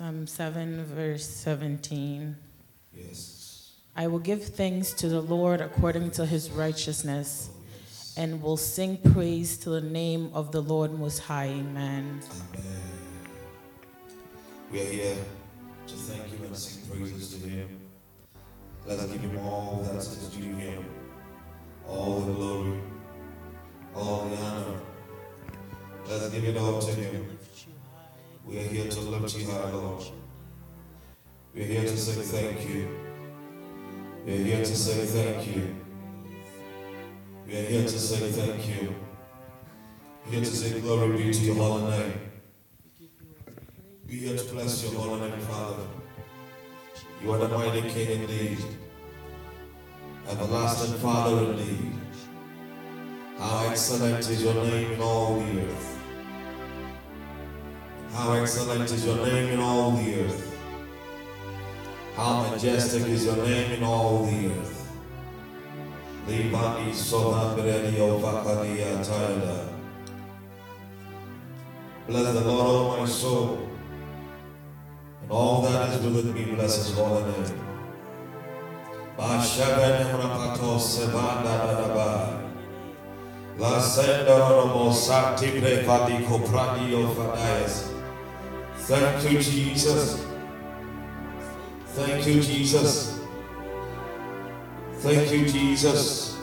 Psalm 7, verse 17. Yes. I will give thanks to the Lord according to his righteousness, Oh, yes. and will sing praise to the name of the Lord Most High. Amen. Amen. We are here to thank Him and sing praises to Him. Let's give Him all that is due Him, all the glory, all the honor. Let's give it all to Him. We are here to lift you high, Lord. We are here to say thank you. We are here to say thank you. We are here to say thank you. We are here to say glory be to your holy name. We are here to bless your holy name, Father. You are the mighty King indeed. Everlasting Father indeed. How excellent is your name in all the earth. How excellent is your name in all the earth. How majestic is your name in all the earth. Bless the Lord, O my soul, and all that is within me, bless his holy name. La senda romo kopradi ofadayas. Thank you, Jesus. Thank you, Jesus. Thank you, Jesus.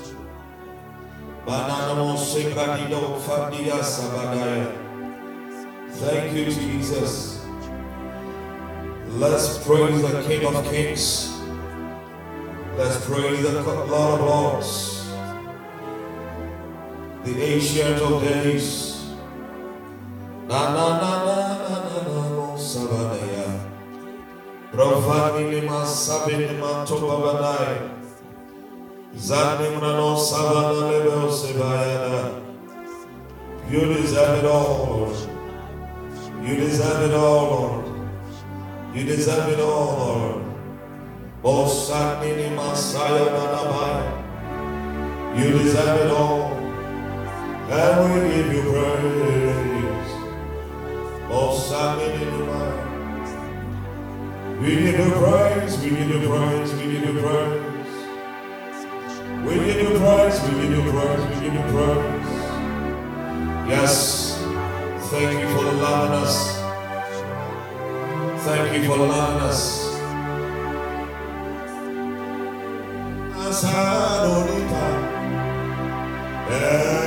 Thank you, Jesus. Let's praise the King of Kings. Let's praise the Lord of Lords. The Ancient of Days. Na na na na sabadaya. Profani lima sabini matoba banai. Zani mrano sabana lebe sebayada. You deserve it all, Lord. You deserve it all, Lord. You deserve it all, Lord. Bosani Masaya Nanabai. You deserve it all. And we give you praise. We give you praise, we give you praise, we give you praise. We give you praise, we give you praise, we give you praise. Yes, thank you for loving us. Thank you for loving us. Asadonipa. Yeah, yeah.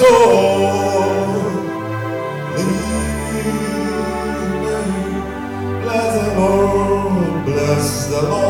Bless the Lord, bless the Lord.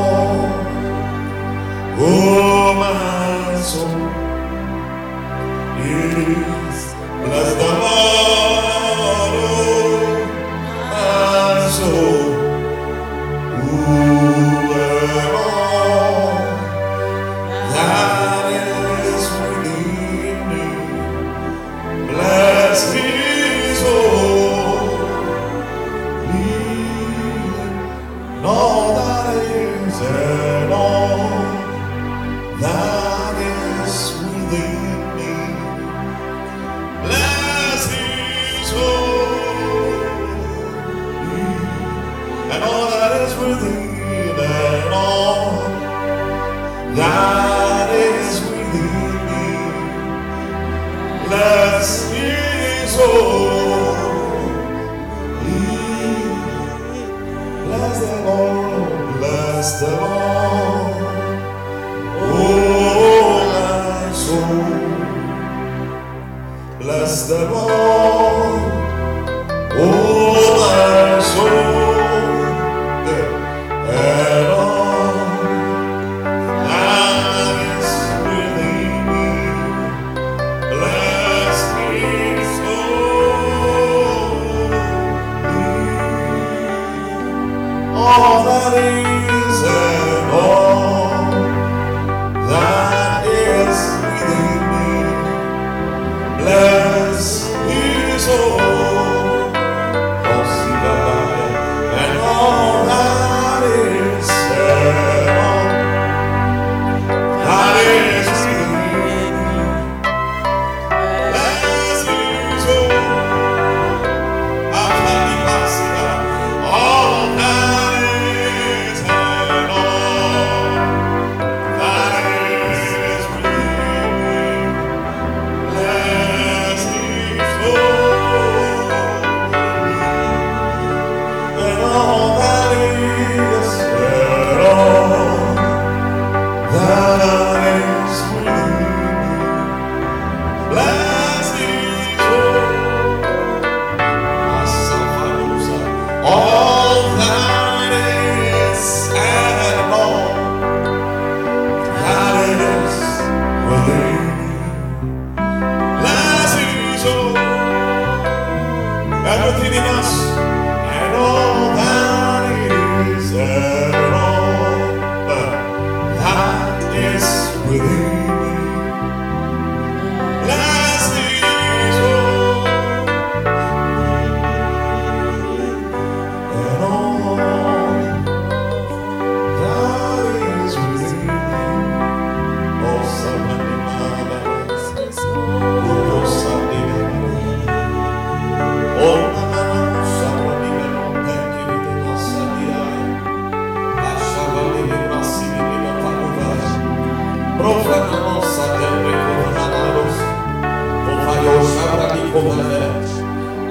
Oh,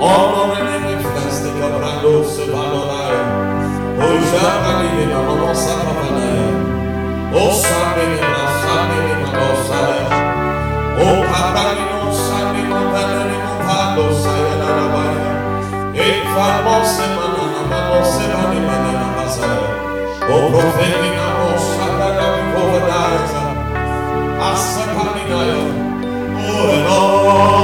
All over the manifest in your brandos, Valoraya. O Jamali, the Manosa Pavanaya. O Sunday, the Sunday, the Manosaya. O Papanino, Sunday, the Papanino, Pado, Sayanabaya. If I was the Manana, Manosa, the Manana Mazaya. O Prophetina, O Sandana, the Kovadaya. Asapaninaya. O Lord.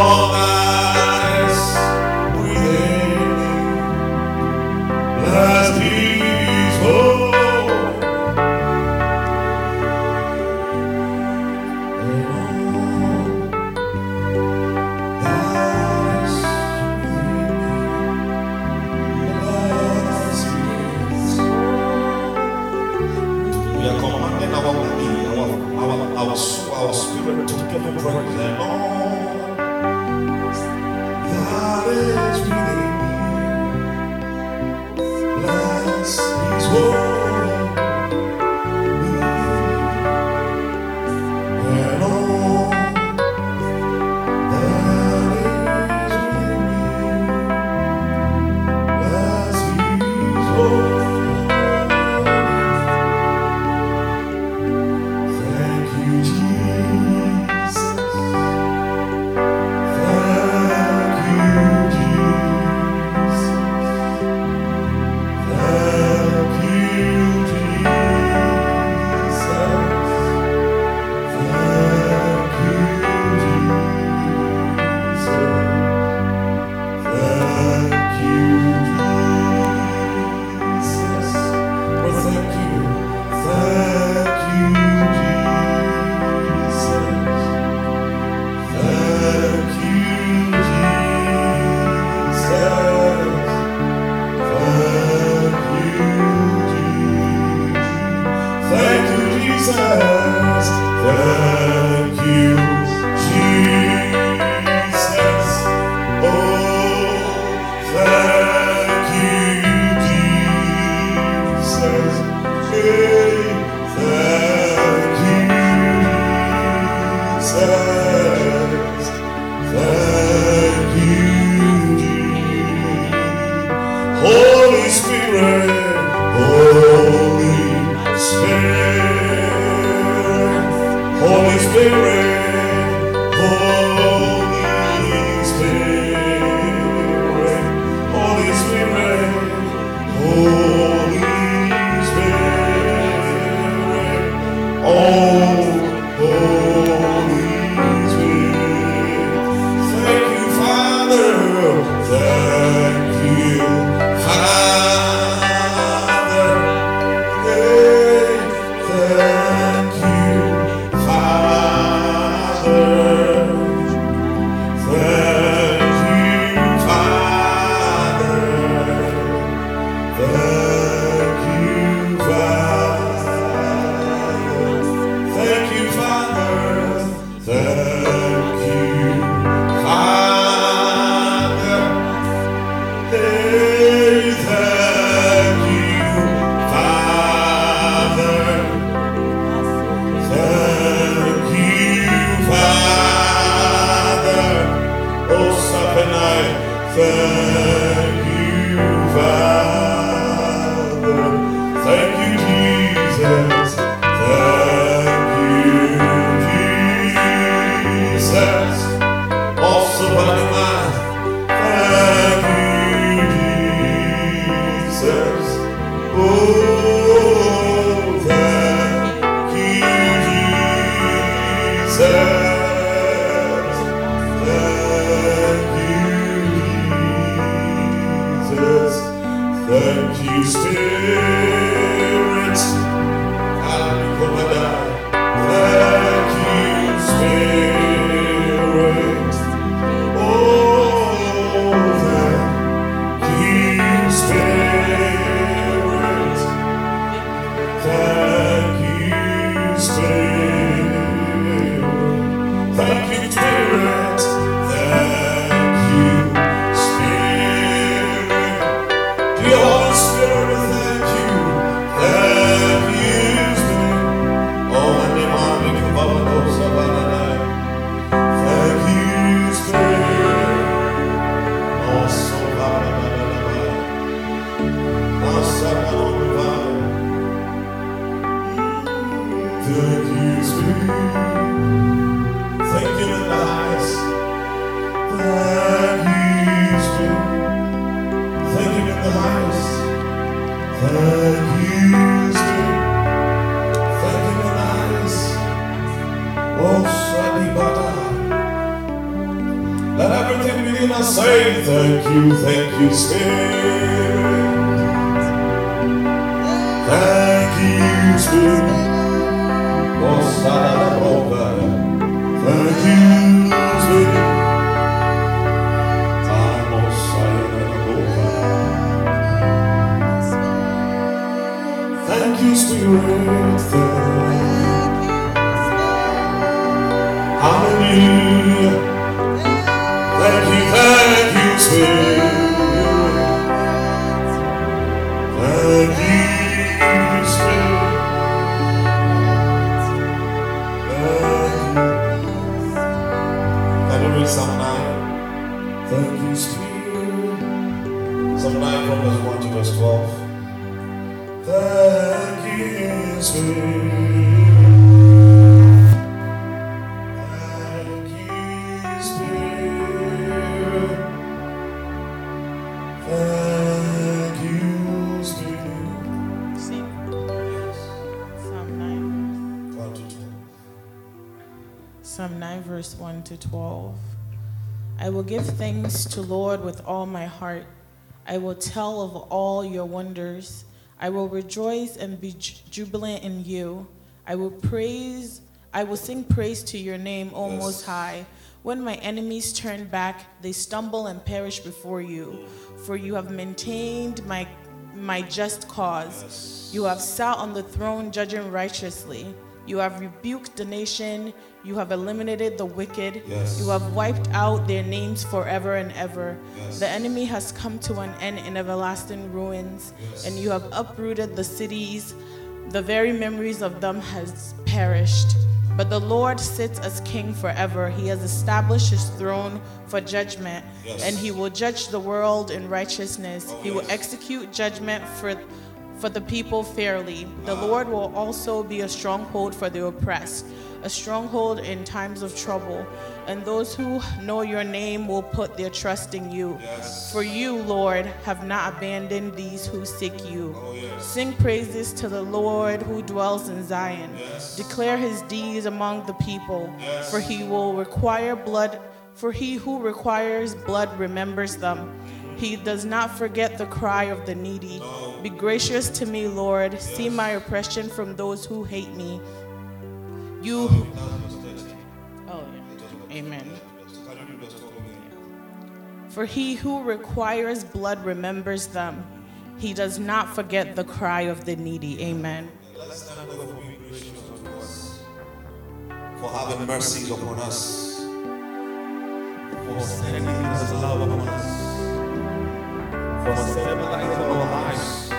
Give thanks to Lord with all my heart. I will tell of all your wonders. I will rejoice and be jubilant in you. I will praise, I will sing praise to your name, O Yes. Most High. When my enemies turn back, they stumble and perish before you. For you have maintained my, my just cause. You have sat on the throne judging righteously. You have rebuked the nation. You have eliminated the wicked. Yes. You have wiped out their names forever and ever. Yes. The enemy has come to an end in everlasting ruins, Yes. and you have uprooted the cities. The very memories of them has perished. But the Lord sits as king forever. He has established his throne for judgment, and he will judge the world in righteousness. Oh, he will execute judgment for for the people fairly. The Lord will also be a stronghold for the oppressed, a stronghold in times of trouble. And those who know your name will put their trust in you. Yes. For you, Lord, have not abandoned these who seek you. Oh, yes. Sing praises to the Lord who dwells in Zion. Yes. Declare his deeds among the people, for he will require blood. For he who requires blood remembers them. He does not forget the cry of the needy. Be gracious to me, Lord. See my oppression from those who hate me. You. Oh, oh yeah. Amen. For he who requires blood remembers them. He does not forget the cry of the needy. Amen. Let's stand up for being gracious unto us, for having mercies upon us, for sending His love upon us, for stabilizing our lives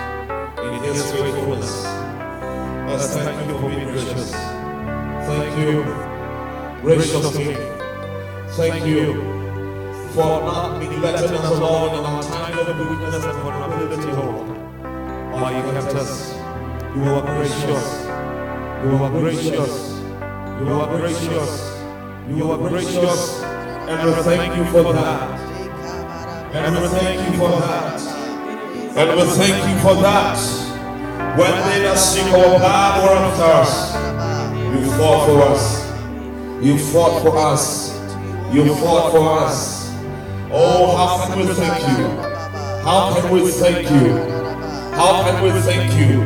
in His faithfulness. Let's thank you for being gracious. Thank you, gracious King. Thank you for not neglecting us alone in our time of weakness and vulnerability, Lord. Oh, you kept us. You are gracious. You are gracious. You are gracious. You are gracious. And we thank you for that. And we thank you for that. And we thank you for that. When they that seek our bad were after us, you fought for us. You fought for us. You fought for us. Oh, how can we thank you? How can we thank you? How can we thank you?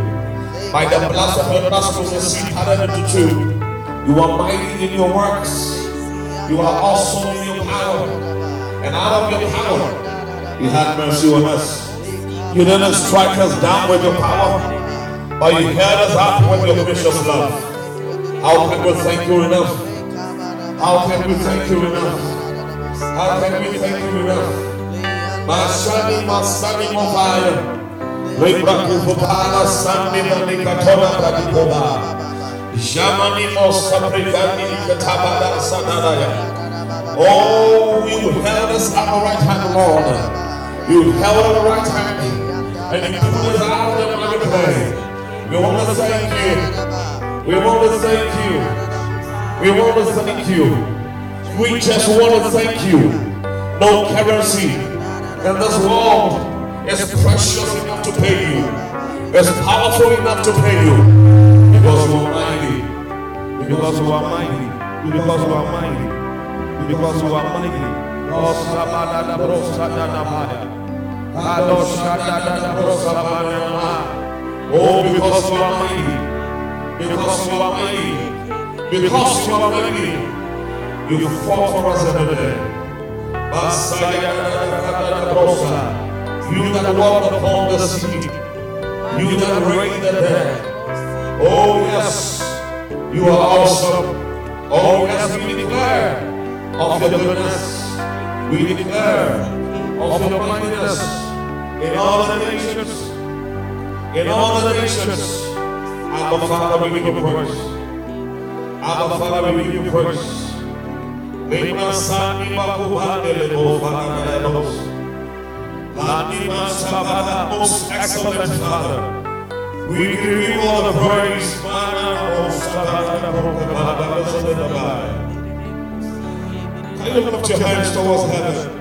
By the blast of your nostrils, parted into two. You are mighty in your works. You are awesome in your power. And out of your power, you had mercy on us. You didn't strike us down with your power, but you held us up with your precious love. How can we thank you enough? How can we thank you enough? How can we thank you enough? Masani masani mofaya. Lebra kufupala sani. Oh, you held us the right hand, Lord. You held at the right hand, and you put us out of the clay. We want to thank you. We want to thank you. We want to thank you. We just want to thank you. No currency in this world is precious enough to pay you. It's powerful enough to pay you. Because you are mighty. Because you are mighty. Because you are mighty. Because you are mighty. Oh, Sabada da Brosa Oh, because you are mighty. Because you are mighty. Because you are mighty. You fought for us every day. You that walked upon the sea. You that reigned the dead. Oh, yes. You are awesome. Oh, yes, we declare of your goodness. We declare of your mindedness in all the nations, in all the nations. Abba Father, we give you praise. Abba Father, we give you praise. Lima sani makuhandele bovananelos. Lanima sabada, most excellent Father. We give you all the praise, mana o sabada prokabada. Can you lift your hands towards heaven?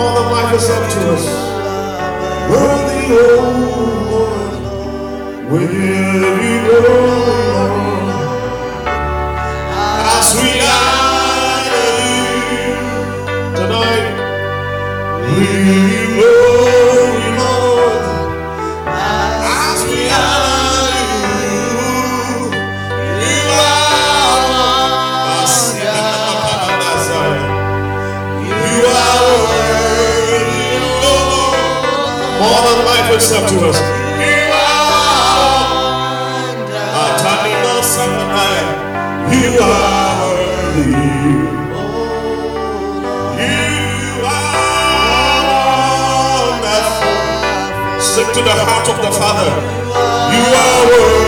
all of life is up to us. Worthy, oh Lord, will you glory, Lord? As we honor you tonight, we will. It's up to us. You are to the heart of the Father. You are worthy.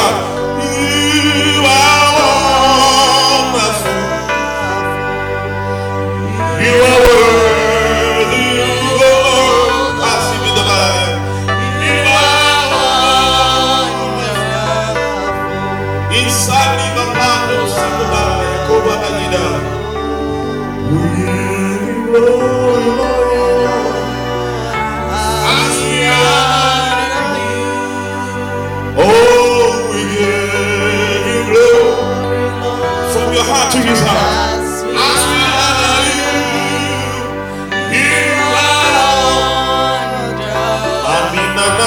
God.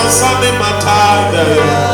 Sammy Mataya.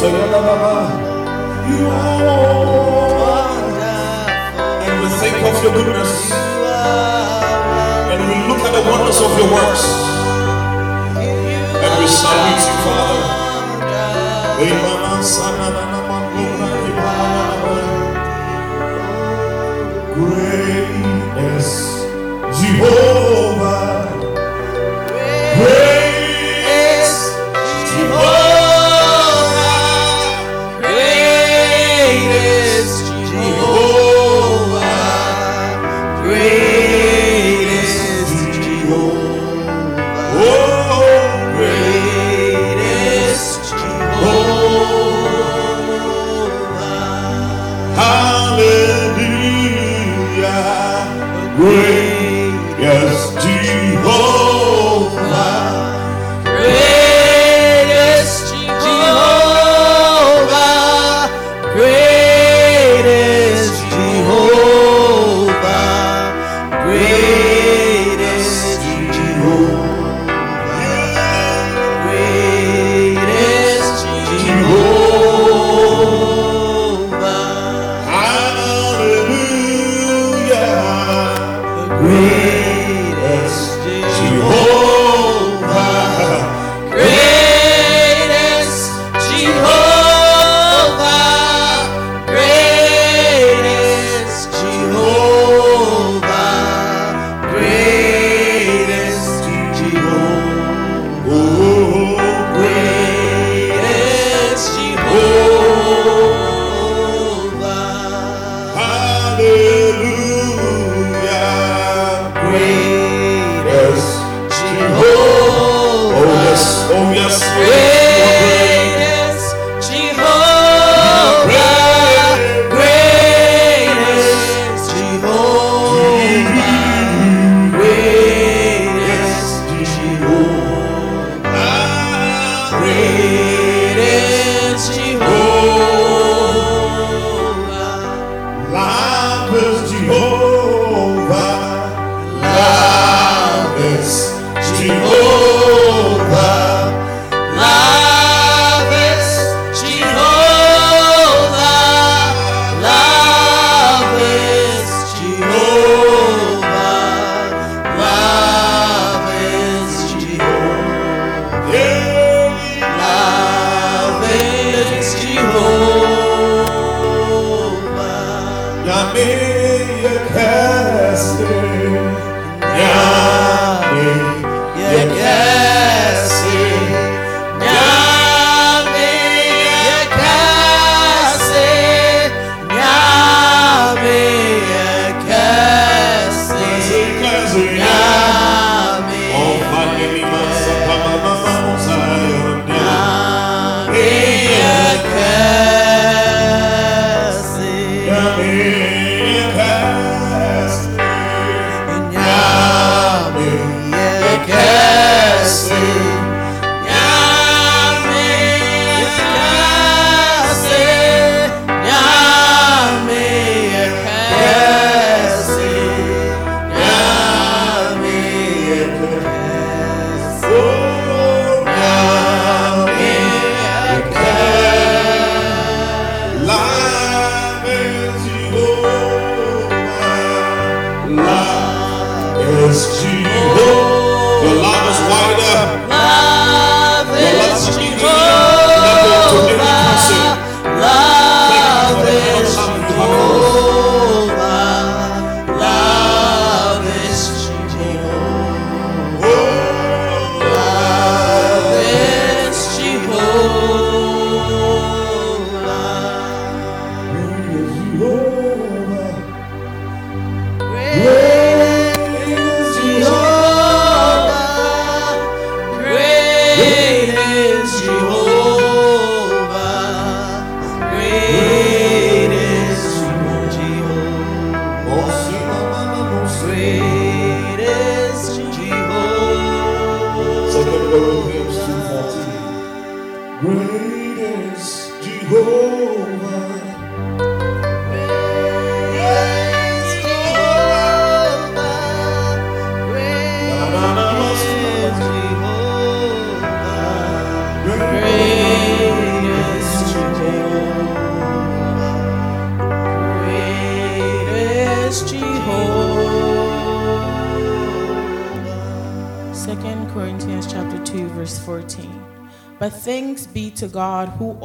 You are wonderful. And we of your goodness. And we look at the wonders of your works. And we salute you, Father. Great is Jehovah.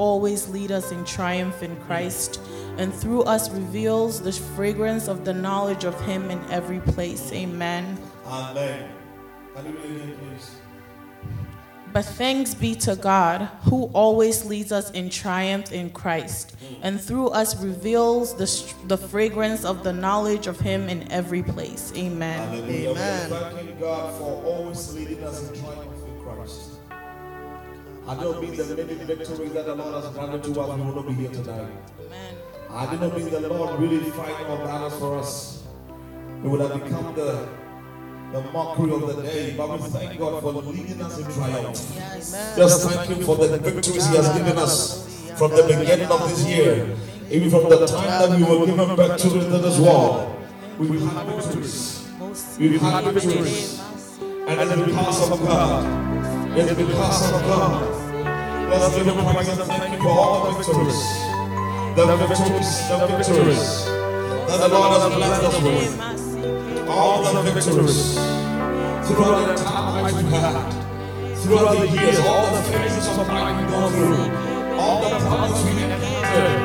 Always lead us in triumph in Christ and through us reveals the fragrance of the knowledge of him in every place. Amen. Amen. Can you read again, please? But thanks be to God who always leads us in triumph in Christ and through us reveals the, the fragrance of the knowledge of him in every place. Amen. Hallelujah. Amen. We're thanking God for always leading us in triumph in Christ. I don't mean the many victories that the Lord has granted to us, we will not be here tonight. Amen. I did not mean the Lord really fight our battles for us. We would have become the, the mockery of the day, but we thank God for leading us in triumph. Yes. Just thank Him for the victories He has given us from the beginning of this year, even from the time that we were given back to into this world. We've had victories. We've had victories. And it's because of God. It's because of God. Let's give Him praise and thank Him for all the victories. The victories, the victories that the Lord has blessed us with. All the victories throughout the times we've had throughout the years, all the phases of life we've gone through, all the problems we encountered,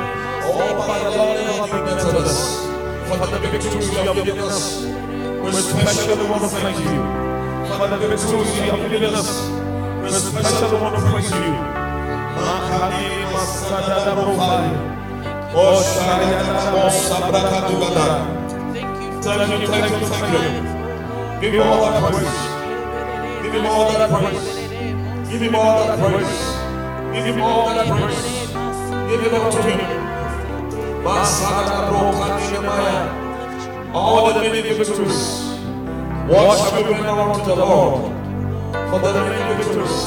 all by the Lord has given to us, for the victories you have given us. We especially want to thank you for the victories you have given us. We especially want to praise you. Makani masadada profile. Oh, shayada mo sabrakadugada. Thank you. Thank you, thank you, thank you. Give him all the praise. Give him all the praise. Give him all the praise. Give him all the praise. Give it up to him. Masada Brokanimaya. All the many victories. Watch bring around to the Lord. For the many victories.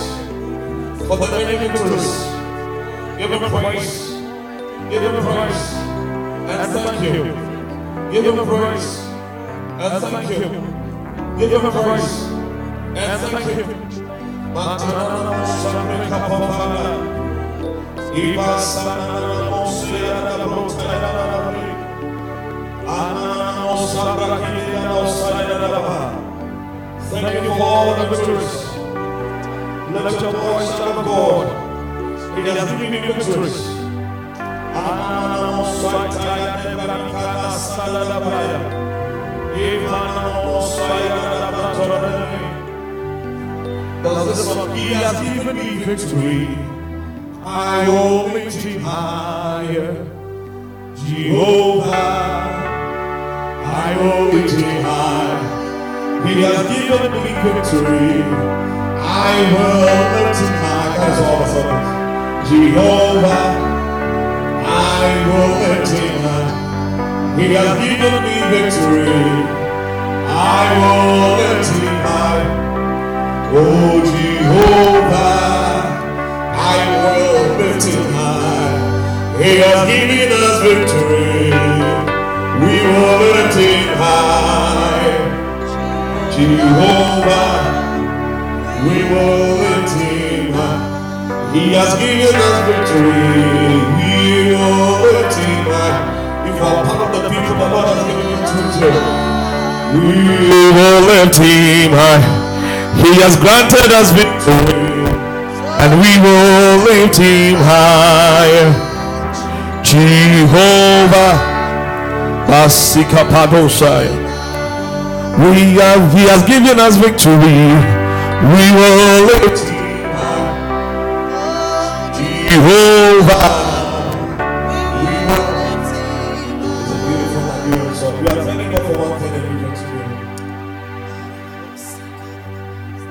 For the many victories. Give him praise. Give him praise. And thank you. Give him praise. And thank you. Give him praise. And thank you. Matana Shamre Kapapana. Iba Sanana Mosea Brotana. Anana Sabra Kidina Osaya Thank you for all the victories. Let your voice of God. It has given me victories. Does this He has given me victory. I lift him higher. Jehovah, I will lift him high. He has given me victory. I will lift high. That's all the songs. Jehovah, I will lift him high. He has given me victory. I will lift him high. Oh Jehovah, I will lift him high. He has given us victory. We will lift him high. Jehovah, we will lift him high. He has given us victory. We will lift him high. If I'm part of the people the Lord has given you to we will lift him high. He has granted us victory, and we will lift him high. Jehovah, Basika Padosai. We have, he has given us victory. We will lift him high. Jehovah. We will lift him It's a beautiful Nigerian song. We are thanking for one thing and we continue.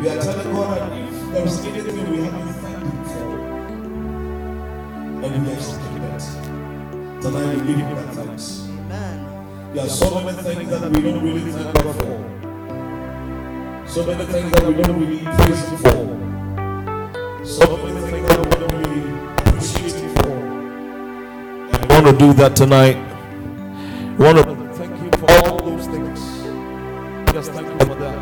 We are telling God that if there is anything we haven't thanked Him for, and we have skipped it, tonight we give Him that thanks. Amen. There are so many things that we don't really thank God for. So many things that we don't really praise Him for. So many things that we don't really appreciate Him for. And we want to do that tonight. We want to thank Him for all those things. Just thank Him for that.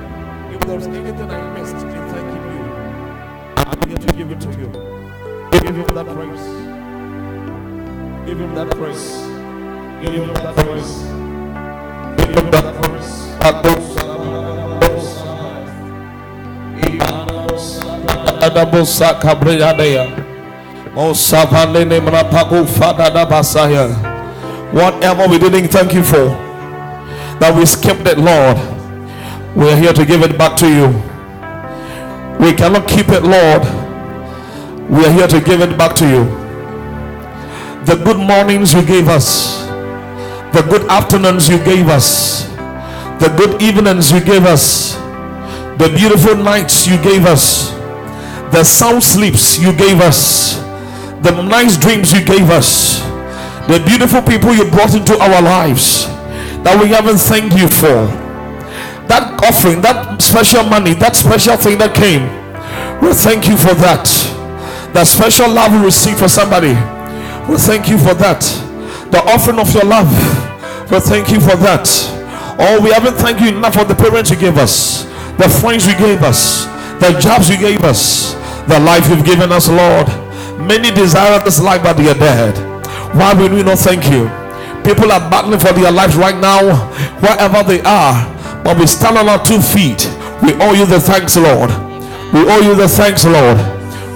If there's anything I missed in thanking you, I'm here to give it to you. Give Him that praise. Give Him that praise. Give Him that praise. Give Him that praise. Adosai, Adosai. Imana da bosa fada da. Whatever we didn't thank you for, that we skipped it, Lord. We are here to give it back to you. We cannot keep it, Lord. We are here to give it back to you. The good mornings you gave us, the good afternoons you gave us, the good evenings you gave us, the beautiful nights you gave us, the sound sleeps you gave us, the nice dreams you gave us, the beautiful people you brought into our lives that we haven't thanked you for. That offering, that special money, that special thing that came, we thank you for that. That special love we received for somebody, we thank you for that. The offering of your love, we thank you for that. Oh, we haven't thanked you enough for the parents you gave us the friends you gave us, the jobs you gave us, the life you've given us, Lord. Many desire this life, but they are dead. Why will we not thank you? People are battling for their lives right now, wherever they are, but we stand on our two feet. We owe you the thanks, Lord. We owe you the thanks, Lord.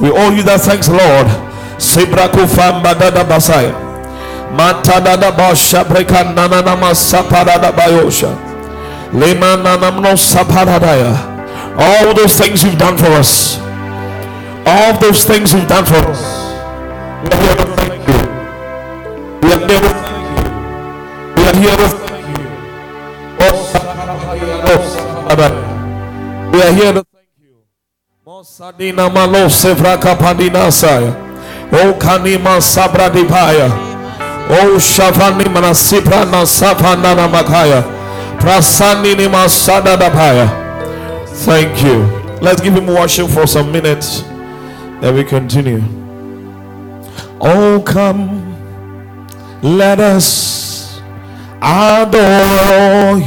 We owe you the thanks, Lord. All those things you've done for us. All those things you've done for us. We are here to thank you. We are here to thank you. We are here to thank you. Oh, we are here to thank you. Mosadina malo sevraka padina saya. O oh, kanima sabra dipaya. O oh, shavani manasipra na sapana na makaya. Thank you. Let's give him worship for some minutes. Then we continue. Oh, come, let us adore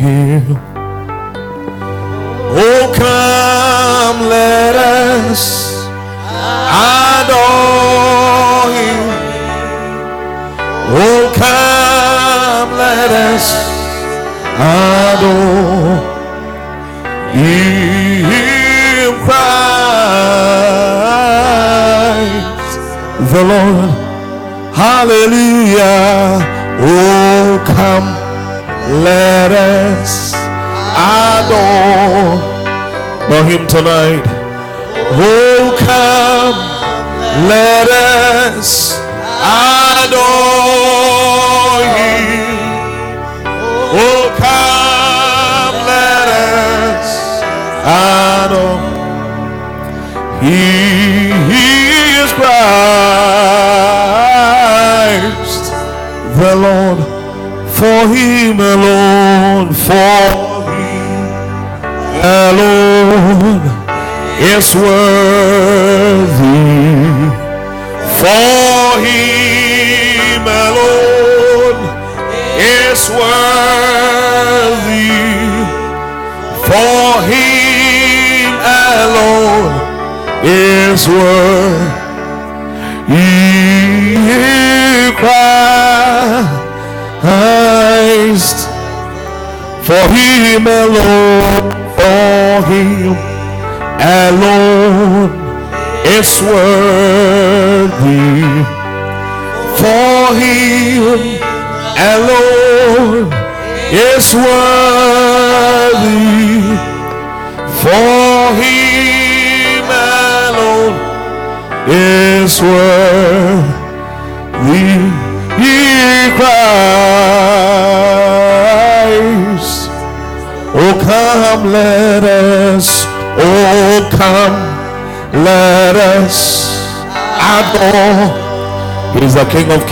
king of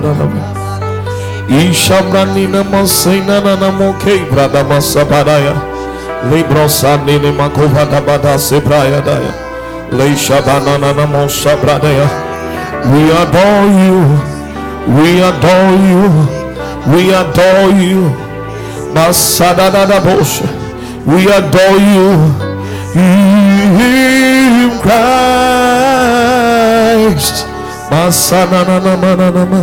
da ba. Ishabrani na mo sai na na na mo kei brada ma sabadaya. Libro sani ni makova da ba da se braya da ya. Le shabana na na mo sabradaya. We adore you. We adore you. We adore you. Masada. We adore you. In Christ. Masada na na na na na na.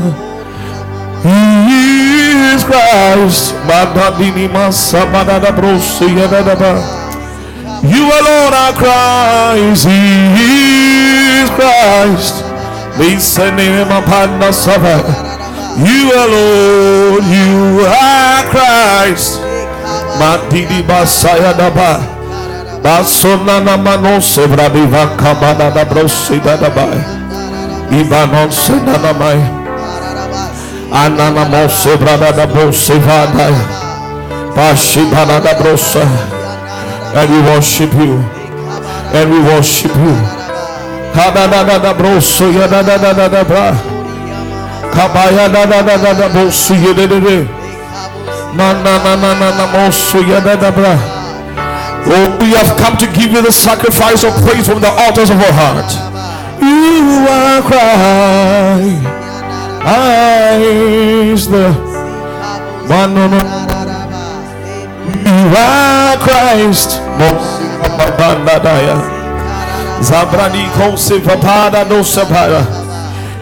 He is Christ. Madadini masabada da brosi ya da da ba. You alone are Christ. He is Christ. Listen him upon the Sabbath. You alone, you are Christ. Madidi basaya daba. Basona na mano sebra diva kamana da brosi da daba. Ibanon sena na mai. Anana mo sebra da da brosi vada. Pashibana da brosa. And we worship you. And we worship you. Kada da da da broso ya da da da da da bra. Kabaya da da da da da broso ya da da da. Na na na na na na broso ya da da bra. Oh, we have come to give you the sacrifice of praise from the altars of our heart. You are Christ. I is the one. You are Christ. Zabrani kose vapada no sabara.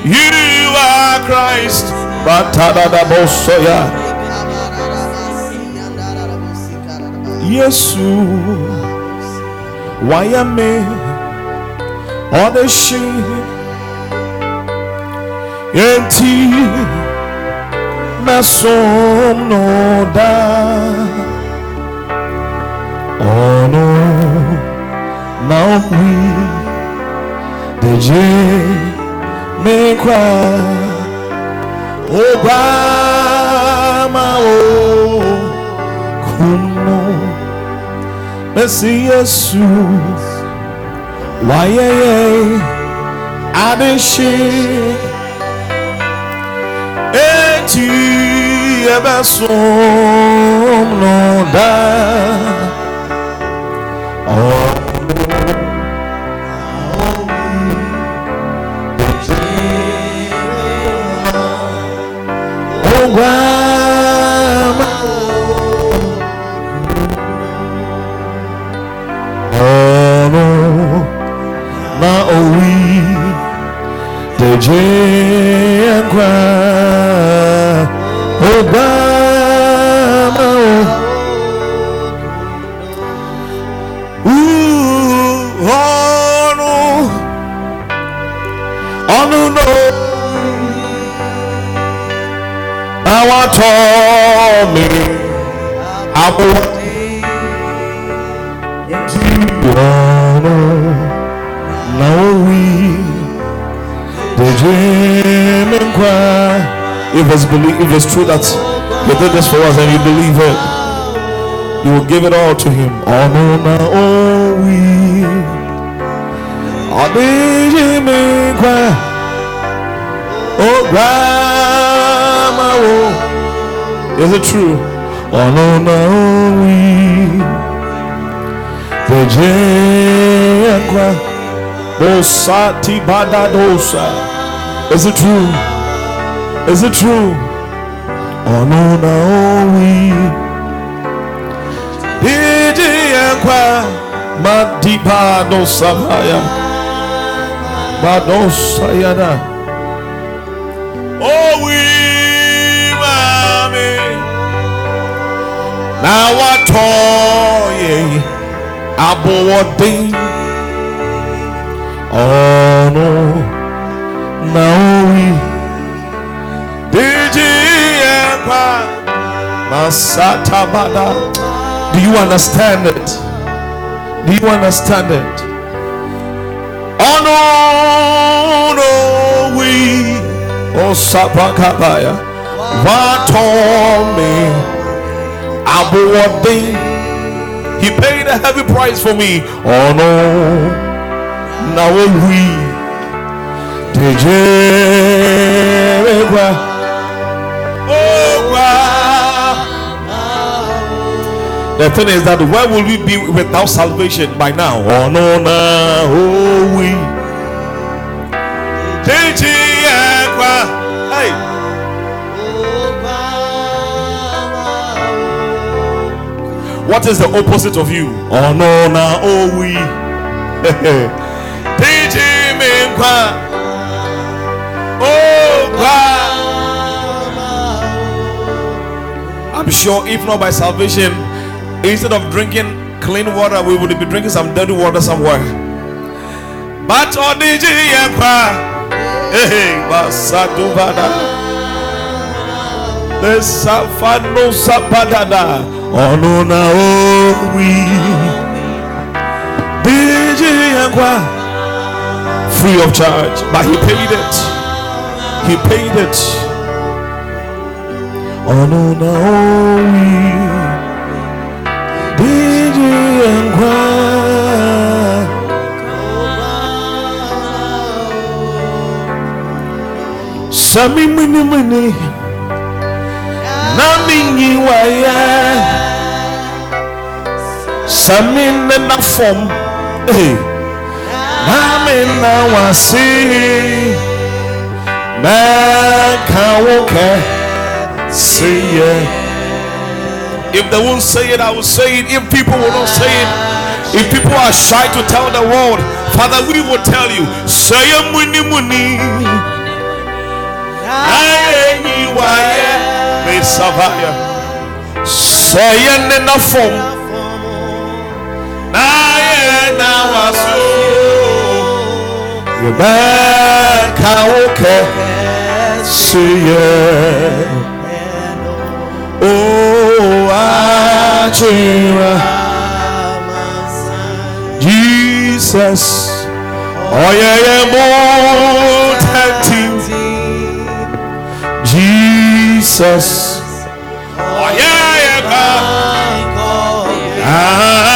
You are Christ. Batada da bosoya. Yesu. Why am I on the sheep? Enti masom no da. No, now we the J may cry. Obama, oh, kuno, Messi Jesus, why, yeah, I did shit. Eti ebasom no da. Oh, oh, grandma. It's believe, if it's true that He did this for us and you believe it, you will give it all to Him. The dream and cry. Oh grandma, oh, is it true? Oh no, now we the Jekwa Bosati Badadosa. Is it true? Is it true? Oh we the Jekwa Madiba no Sabaya Badosayada. Oh, we mami. Now I told you aboɔden do you understand it do you understand it Oh no, we. Oh, Sapakabaya. What told me? Abu He paid a heavy price for me. Oh no, now we. Did The thing is that where will we be without salvation by now? Oh no, no, oh we. Hey. What is the opposite of you? Oh no, no, oh we. Oh, I'm sure if not by salvation, instead of drinking clean water, we would be drinking some dirty water somewhere. But oh, on the hey, Basaduvada, the Safano Sapadada, Onuna Owi, DJ free of charge, but he paid it. He paid it. Onuna Owi. DJ Sami mini mini Nami nyiwaya Sami nena Hey. Nami na wasi Na kawoke See yeah if they won't say it, I will say it. If people will not say it, if people are shy to tell the world, Father, we will tell you. Say muni muni. Say nena form. Na wasu. Yebeka oke. See yeah. Oh, Achira. Jesus. Oh, yeah, yeah, more tempting. Jesus. Oh, yeah, yeah, Ah,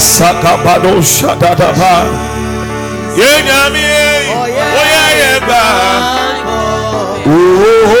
La saka bado shada da ba. Ye nyami oh yeah ye ba. Oh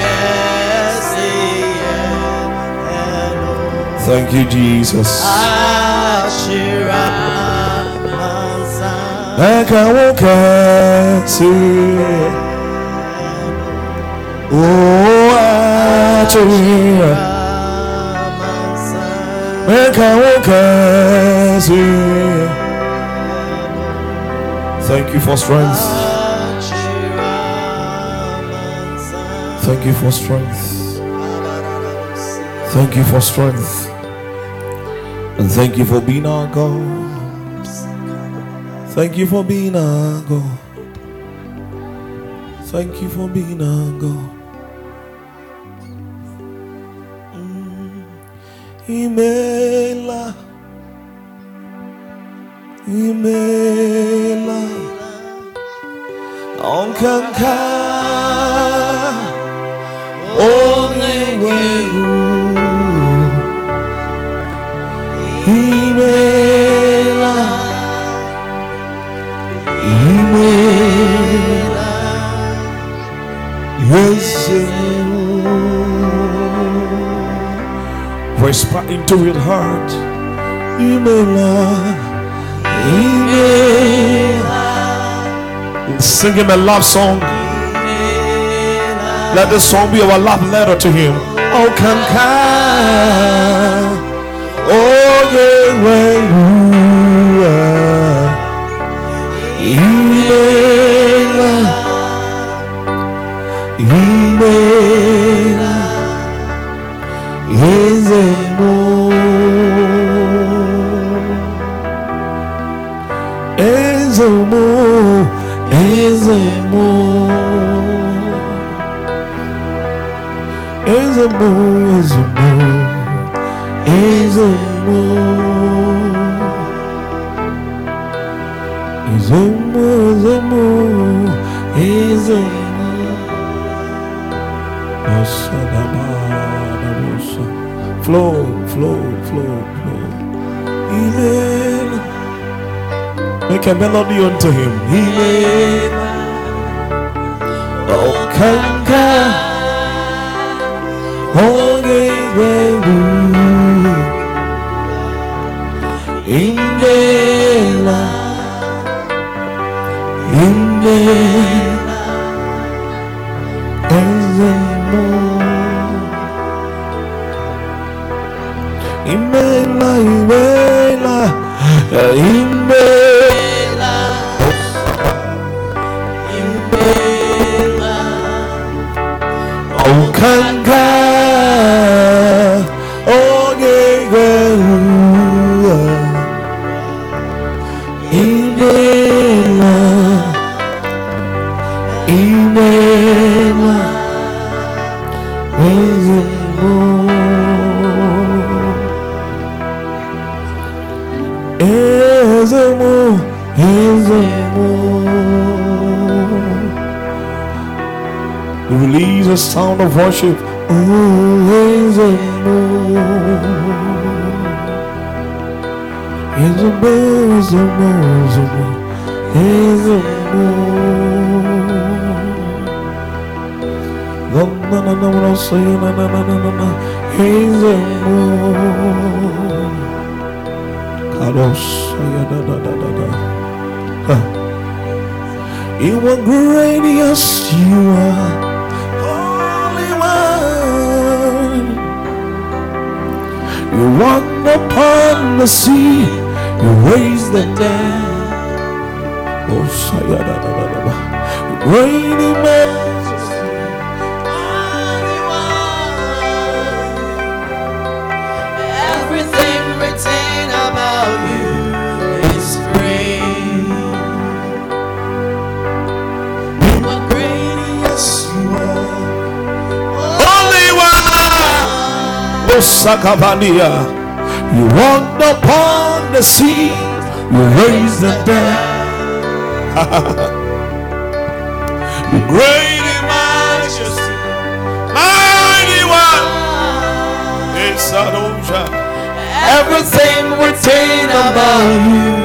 Thank you, Jesus. Oh. Thank you for strength. Thank you for strength. Thank you for strength. And thank you for being our God. Thank you for being our God. Thank you for being our God. A love song. Let this song be our love letter to him. Oh kanka oh yeah where you are imela imela Ezemo amor, és amor, és amor, és amor, és amor, és amor, nossa damada, nossa, flow, flow, flow, flow, Amen. Make a melody unto him, Amen. Oh, come. Oh, You walked upon the sea, you raised the dead. Great in majesty, mighty one. It's Adonai. Everything written about you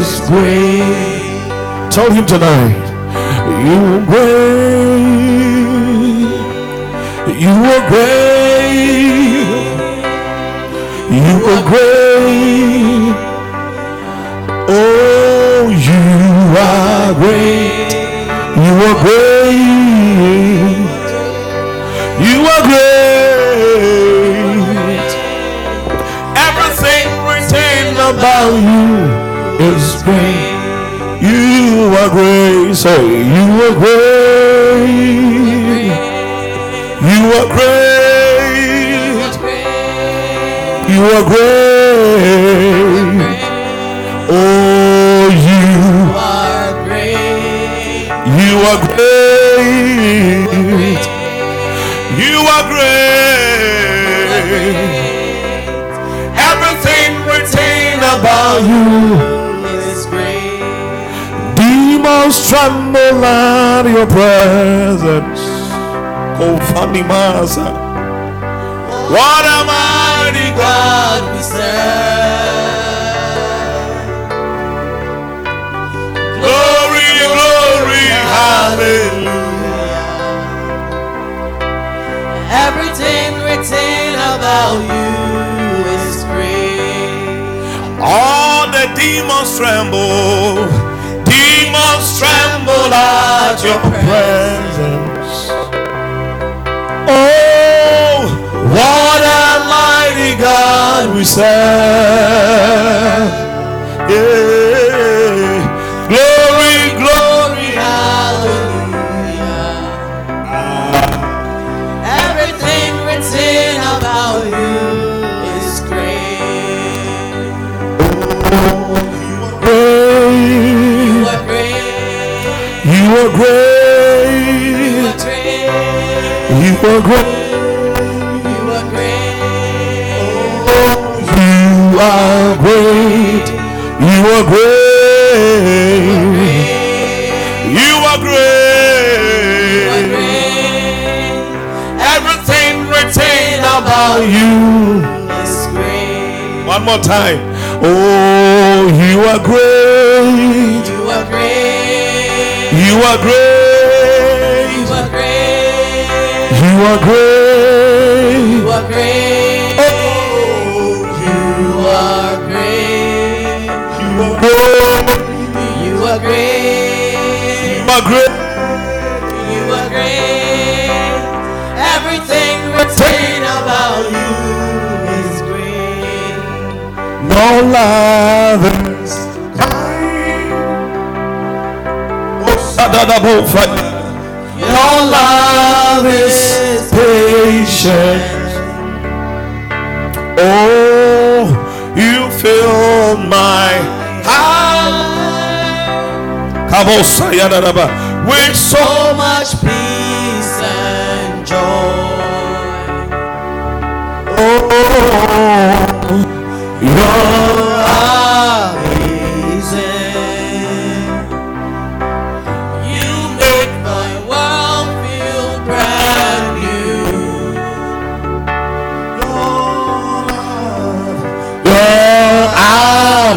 is great. Tell him tonight, you are great. You are great. You are great. Oh, you are great. You are great. You are great. Everything written about you is great. You are great. Say, you are great. You are great. You are great. Oh, you, are great. you are great. You are great. Everything written about you Is great. demons tremble at your presence. Oh, funny Masa. What am mighty God we serve. Glory, glory, hallelujah. Everything written about you is great. All the demons tremble, demons tremble at your presence. God we serve. Yeah. Glory, glory, Hallelujah. Everything written about you is great. great. You are great. You are You great. are great. You are great. You are great. You are great. You are great. Everything written about you. Is great. One more time. Oh, you are great. You are great. You are great. You are great. You are great. Are great. You are great. You are great. Everything written about you is great. No love is kind. No love is patient. Oh, you fill my. With so much peace and joy. oh, you're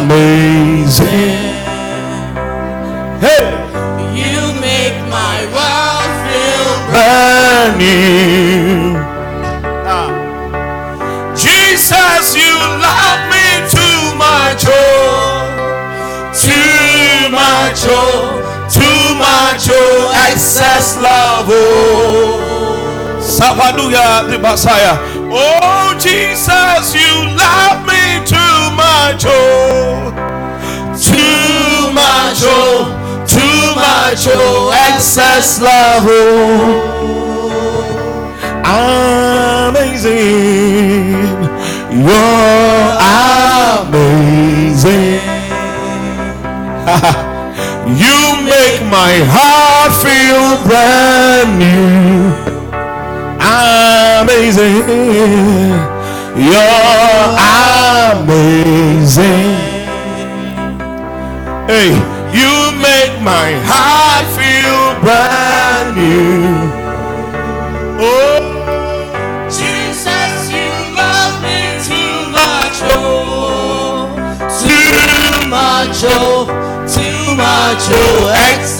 Amazing. Excess love, oh. Sabaduya the Messiah. Oh, Jesus, you love me too much, oh, too much, oh, too much, oh, excess love, oh. Amazing, you're amazing. you my heart feel brand new. Amazing, you're amazing. Hey, you make my heart feel brand new. Oh, too much, oh, too much, oh, too much, oh,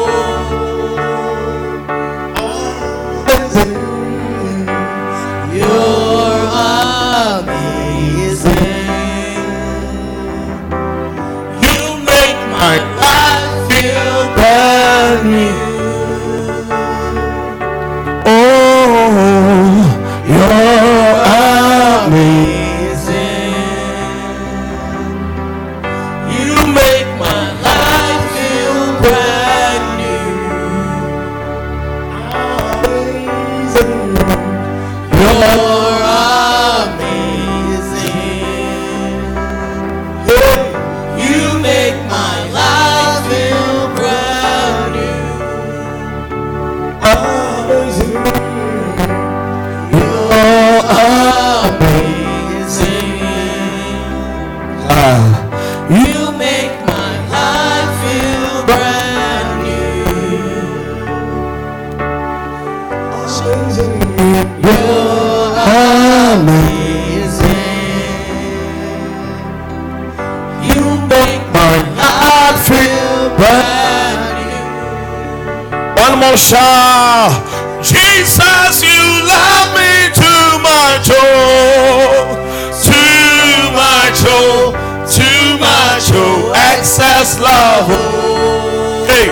love. Oh. Hey,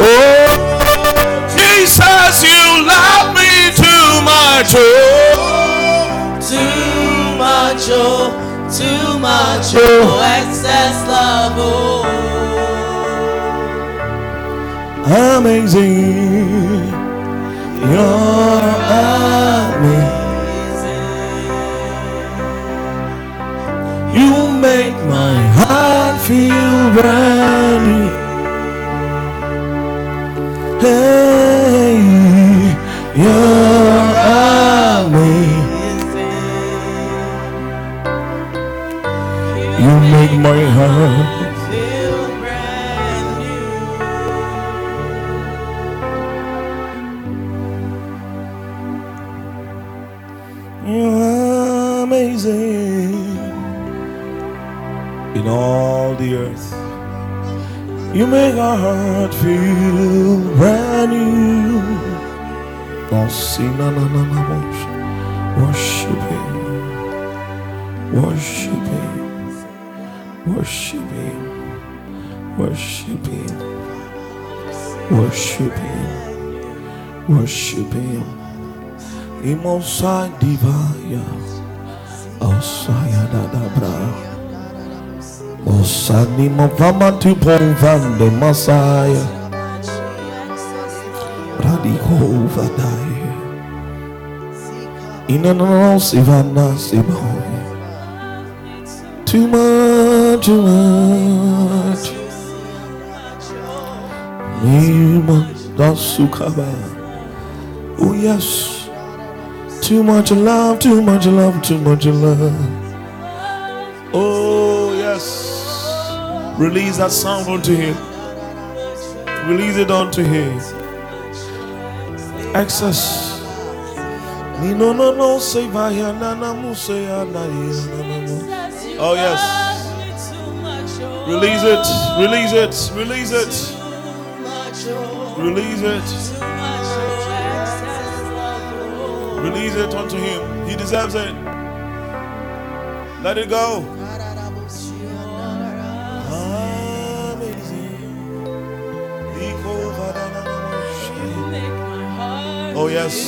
oh, Jesus, you love me too much, oh, Too much, oh, too much, oh, oh. excess love, oh. amazing. You're amazing. You make my heart feel brand new. Hey, you're amazing. You make my heart. The earth. You make our heart feel brand new. Oh, see, na, na, na, na, worship, worship Him, worship Him, worship Him, worship Him, worship Him, worship Him. Imosa divaya, osaya da. Osani mavama tu povande masaya. Radiko vadaya. Inano sivana siboya. Too much, too much. Nima dasukaba. Oh yes. Too much love, too much love, too much love. Oh, yes. Release that sound unto Him. Release it unto Him. Access. No no say vaya. Oh, yes. Release it, release it, release it, release it. Release it unto him. He deserves it. Let it go. Yes.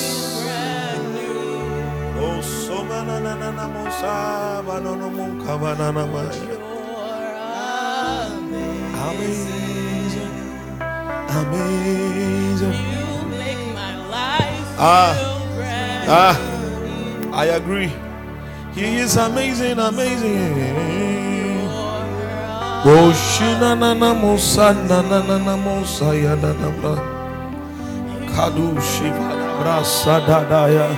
Oh so na na na na na mo sa ba no no mo ka ba na na ma. Amazing. Amazing. Ah. Ah, I agree. He is amazing, amazing. Oh, shina na na mosa na na na na mosa ya na na bra. Kadu shiva na brasa da da ya.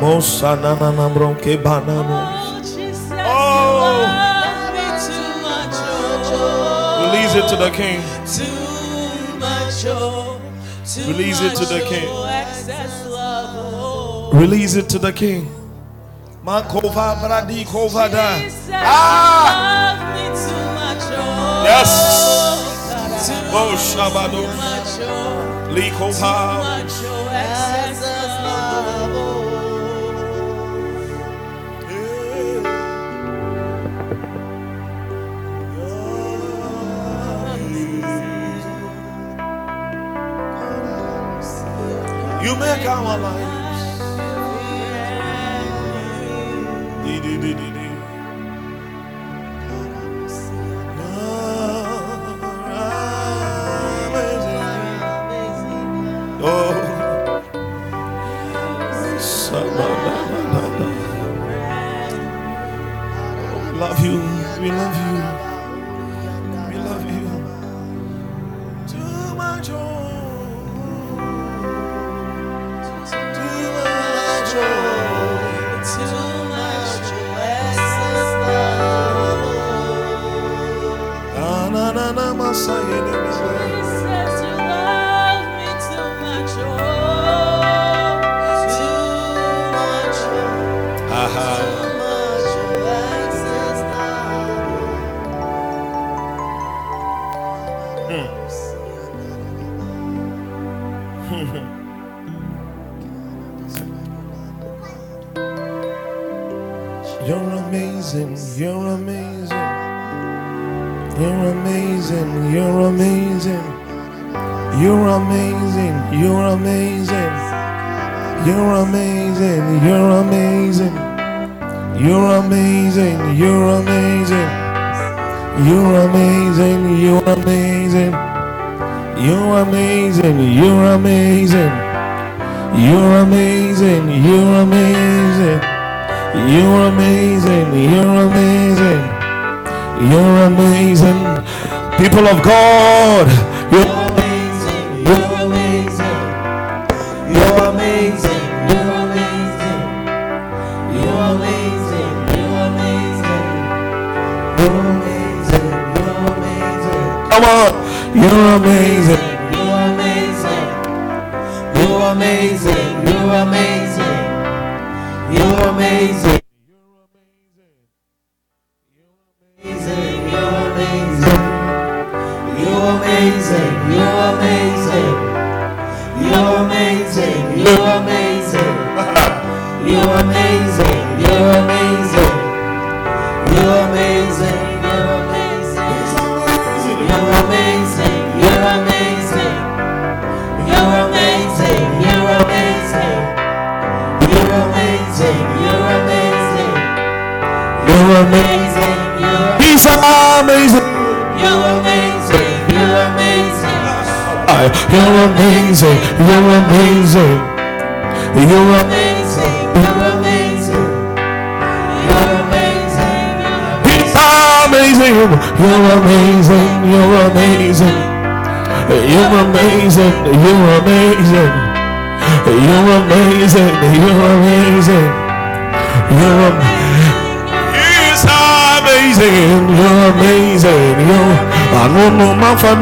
Mosa na na na bronke banano. Oh, release it to the King. Release it to the King. Release it to the King. Makova bradi kova da. Ah! Yes. Oh, Shabado. Oh. You make our lives. You're amazing, you're amazing. You're amazing, you're amazing. You're amazing, you're amazing. You're amazing, you're amazing. You're amazing, you're amazing. You're amazing, you're amazing. You're amazing, you're amazing. You're amazing. People of God. You're amazing. You're amazing. You're amazing. You're amazing. You're amazing.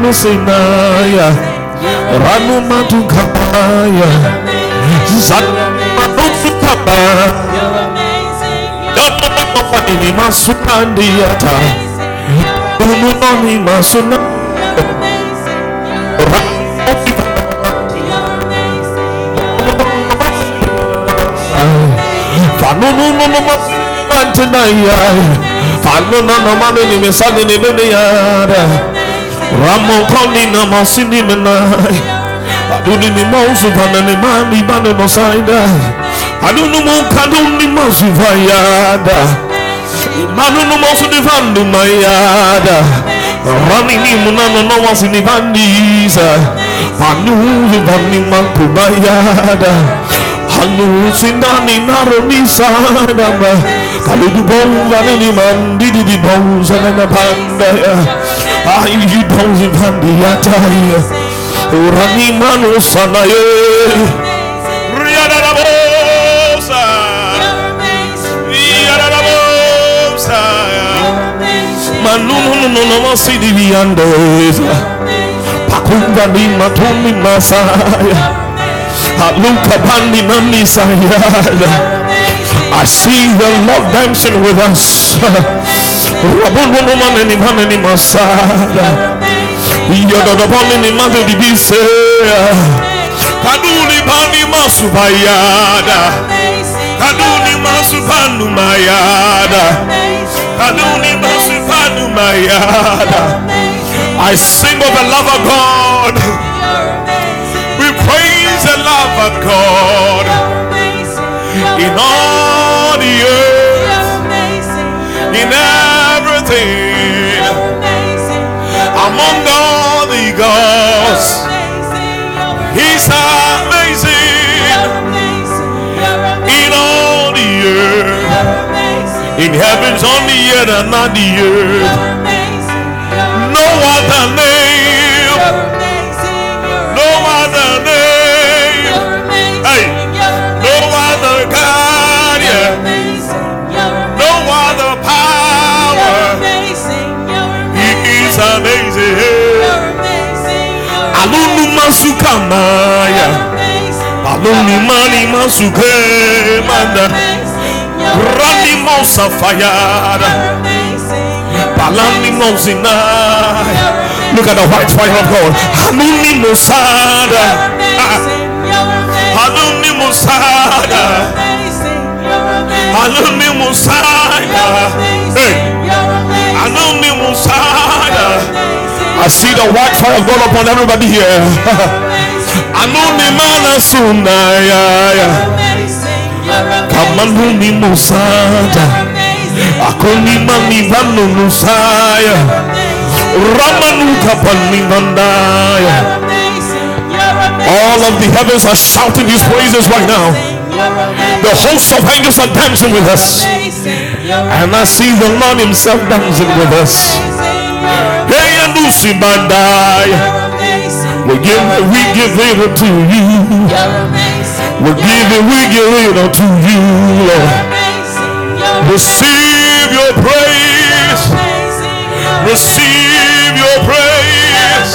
Manusinaya Ranu Matukapaya Zanmanutukabaya Dototokofanini Masukandiyata Ununoni Masuna Fanunununumasukantinaya Fanununumanu Nimisani Nibiniyada ramokoni na masini menai aduni ni mausu bana ni mani bana no saida aduni mo kaduni mausu vayada imanu no mausu divandu mayada rami ni munano no mausu divandisa anuzu bani makubayada halusindani naroni sadamba kaludu bomba ni mandi di di bonza na panda ya ayidonzivandiyataya uranimanusanaye riadarabosa iadarabosa manunununonomosidiviyandeza pakundanimatunimasaya alukabandinamisayada I see the Lord dancing with us. Kaduni bani masubayada. Kaduni mayada. Kaduni mayada. I sing of the love of God. We praise the love of God in all the earth, in everything, among all the gods. He's amazing in all the earth, in heavens, on the earth, and on the earth. No other name, masukamaya, alunu mani masuke manda, mosinaya. Look at the white fire of God. Aluni mosada, aluni mosada, aluni mosada. Musaya. I see the white fire of God upon everybody here. Anoni Mana Sunaya. Kamanuni Musada. Akoni Mani Vanu Musaya. Ramanu Kapani Vandaya. All of the heavens are shouting his praises right now. The hosts of angels are dancing with us. And I see the Lord himself dancing with us. Hey, Anusi Bandai. We give it, we give it unto you. We give it, we give it unto you, Lord. Receive your praise. Receive your praise.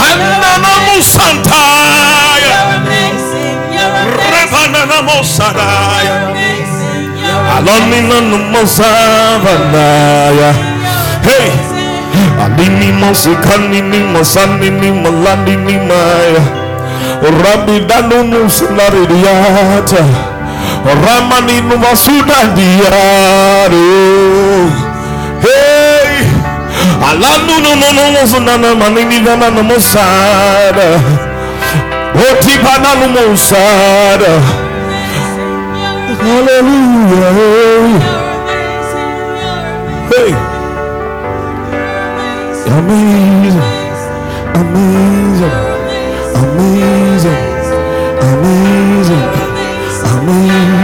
Hanana Musantaya. Rebanana Mosadaya alonina numasavandaya hey alini mosikanini mosanini molandini maya rabidanunusilaririata ramaninu vasudandiyare hey alanunununumosunanamaninidananamusada otibananumosada Hallelujah. Hey. Amazing. Amazing. Amazing. Amazing. Amazing. Amazing.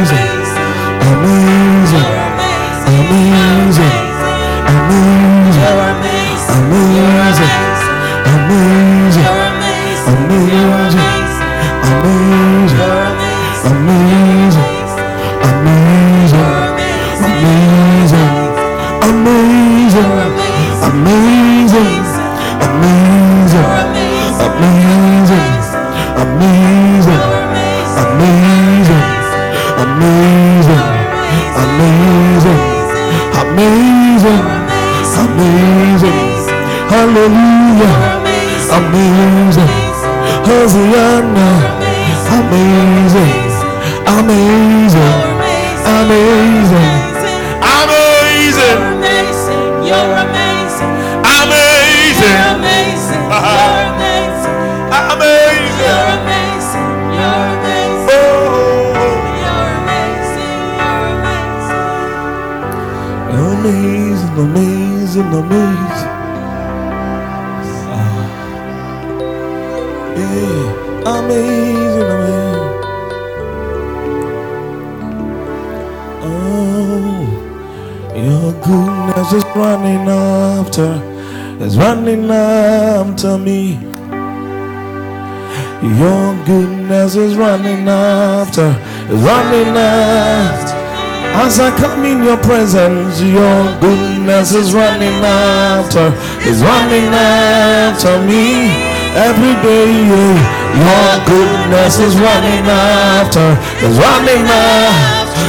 Goodness is running after, is running after me. Every day, your goodness is running after, is running after.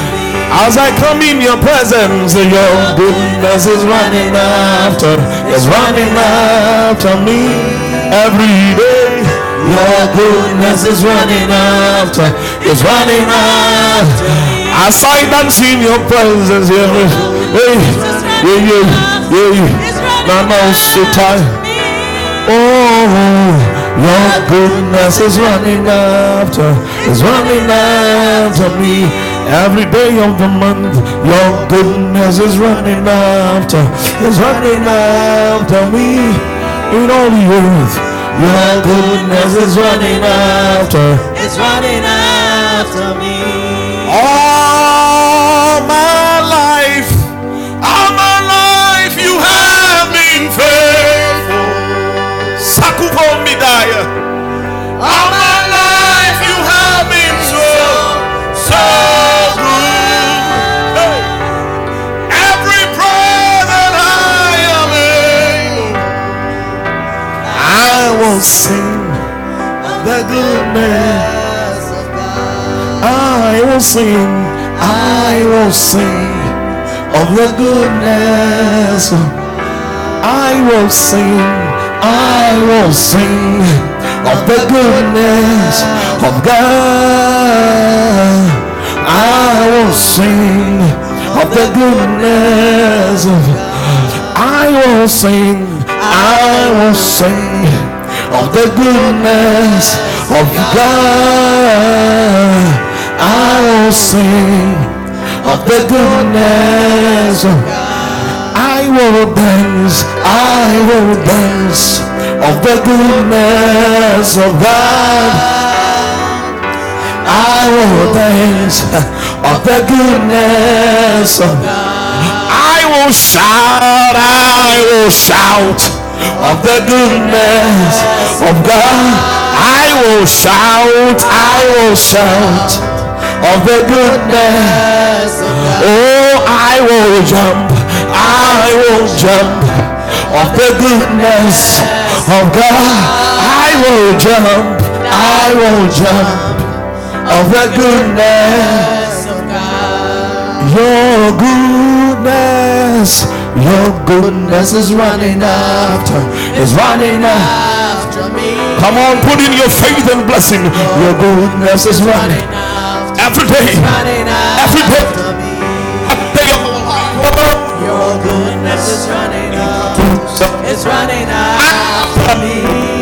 As I come in your presence, your goodness is running after, is running after me. Every day, your goodness is running after, is running after. As I dance in your presence, yeah, hey, yeah, yeah, yeah, yeah. Now, now, so tired. Oh, your goodness is running after, is running after me. Every day of the month, your goodness is running after, is running after me. In all the earth, your goodness is running after. It's running after me. All my will sing the goodness. Of God. I will sing, I will sing of the goodness. I will sing, I will sing of the goodness of God. I will sing of the goodness of I will sing, I will sing of the goodness of God. I will sing of the goodness of I will dance, I will dance of the goodness of God. I will dance of the goodness of I will shout, I will shout of the goodness of God. I will shout, I will shout of the goodness. Oh, I will jump, I will jump of the goodness of God. I will jump, I will jump of the goodness of God. your goodness your goodness is running after is running after me, come on put in your faith and blessing your goodness is running every day every day after me. every day of our. Your goodness is running after, it's running after me.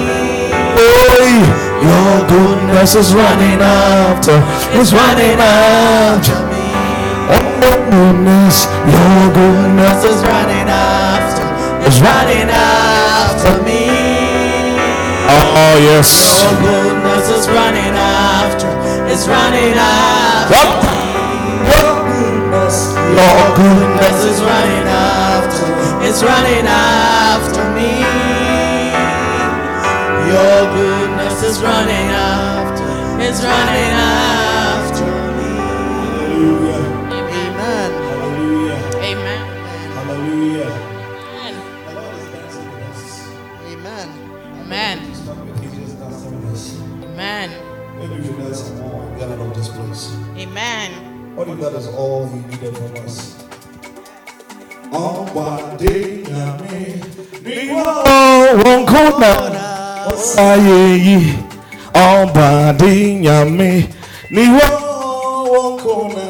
Your goodness is running after is running after me. Oh goodness your goodness Is running after, it's running after me. oh yes Your goodness is running after, it's running after. What? Your goodness, your goodness. Is running after, it's running after me. Your goodness is running after, it's running after that is all he needed from us? Ọ̀pàdé yàmi níwọ̀ Ọ̀rọ̀ kọ́nà ọ̀sáyé yìí ọba àdéhìyàmí níwọ̀ wọ́n kò náà.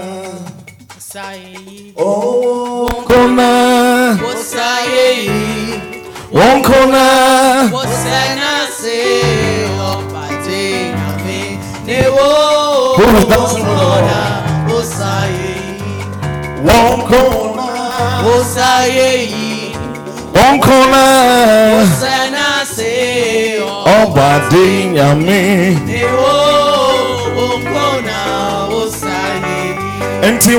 ó sáyé yìí. Wọ́n kàn náà ó sáyé yìí. Wọ́n kàn náà ó sẹ́nà sí ọba dínyàmí. Èwo wọ́n kàn náà ó sáyé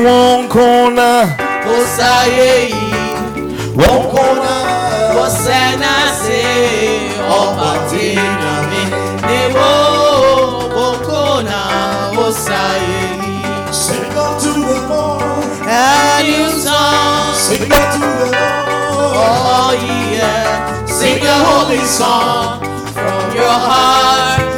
wọ́n kàn náà ó. Wọ́n kàn náà ó sẹ́nà. And you song Sing unto the Lord. Oh yeah, sing a holy song from your heart.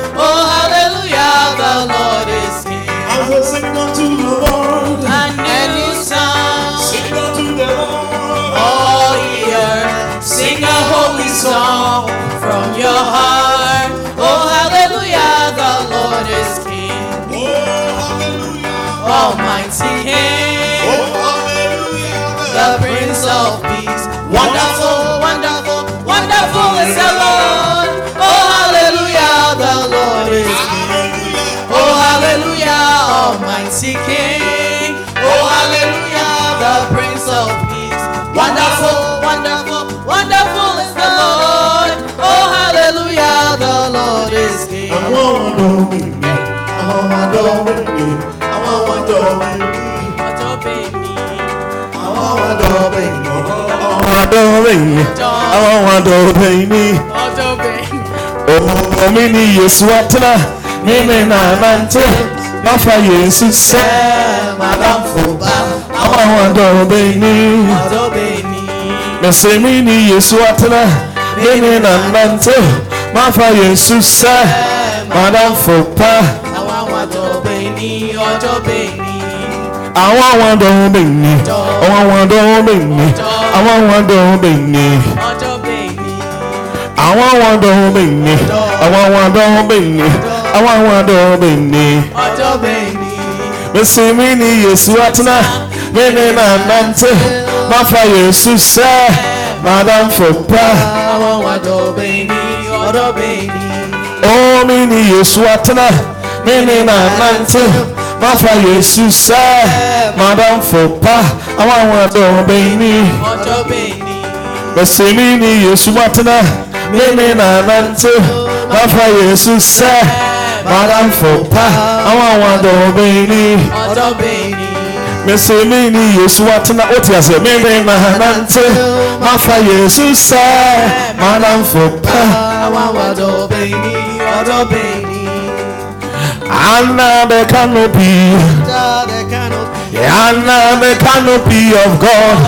Almighty King. Oh, hallelujah, the Prince of Peace. Wonderful, wonderful, wonderful is the Lord. Oh, hallelujah, the Lord is King. I want to know me. I want to know me. I want to know me. I want to know me. àwọn àdọ́rẹ́ mi àwọn àdọ́rẹ́ mi. Ọjọ́ bèmí. Omi ni Yesu atena mimi na nante mafa Yesu sẹ madamfo àwọn àwọn àdọ́rẹ́ mi. Mẹsẹ̀ mi ni Yesu atena mimi na nante mafa Yesu sẹ madamfo pa Àwọn àwọn àjọbẹ̀ ní ọjọ́ bẹ̀ni. àwọn àwọn àdọ́rẹ́ mi àwọn àwọn àdọ́rẹ́ mi àwọn àwọn àdọ́rẹ́ mi. Ọjọ́ bèmí. àwọn àwọn àdọ́rẹ́ mi àwọn àwọn àdọ́rẹ́ mi àwọn àwọn àdọ́rẹ́ mi. Ọjọ́ bẹ̀ni. Mesi mi ni Yesu atena mene na nante mafa yesu sɛ madamfo pa Àwọn ọ̀dọ́ bẹ̀ni, ọ̀dọ́ bẹ̀ni. o mini yesu atena mene na nante mafa yesu sɛ madamfo pa àwọn àwọn ọdọ bẹni Ọ̀dọ́ bẹ̀ni. bẹsẹ mini yesu atena mene na nante mafa yesu sɛ madamfo pa àwọn àwọn. Ọ̀dọ́ bẹ̀ni. Mese mi ni Yesu atena o ti ase mi ni na nante mafa Yesu sɛ manamfo pa Àwọn ọ̀dọ́ bẹ̀ni. under the canopy Under the canopy. under the canopy of God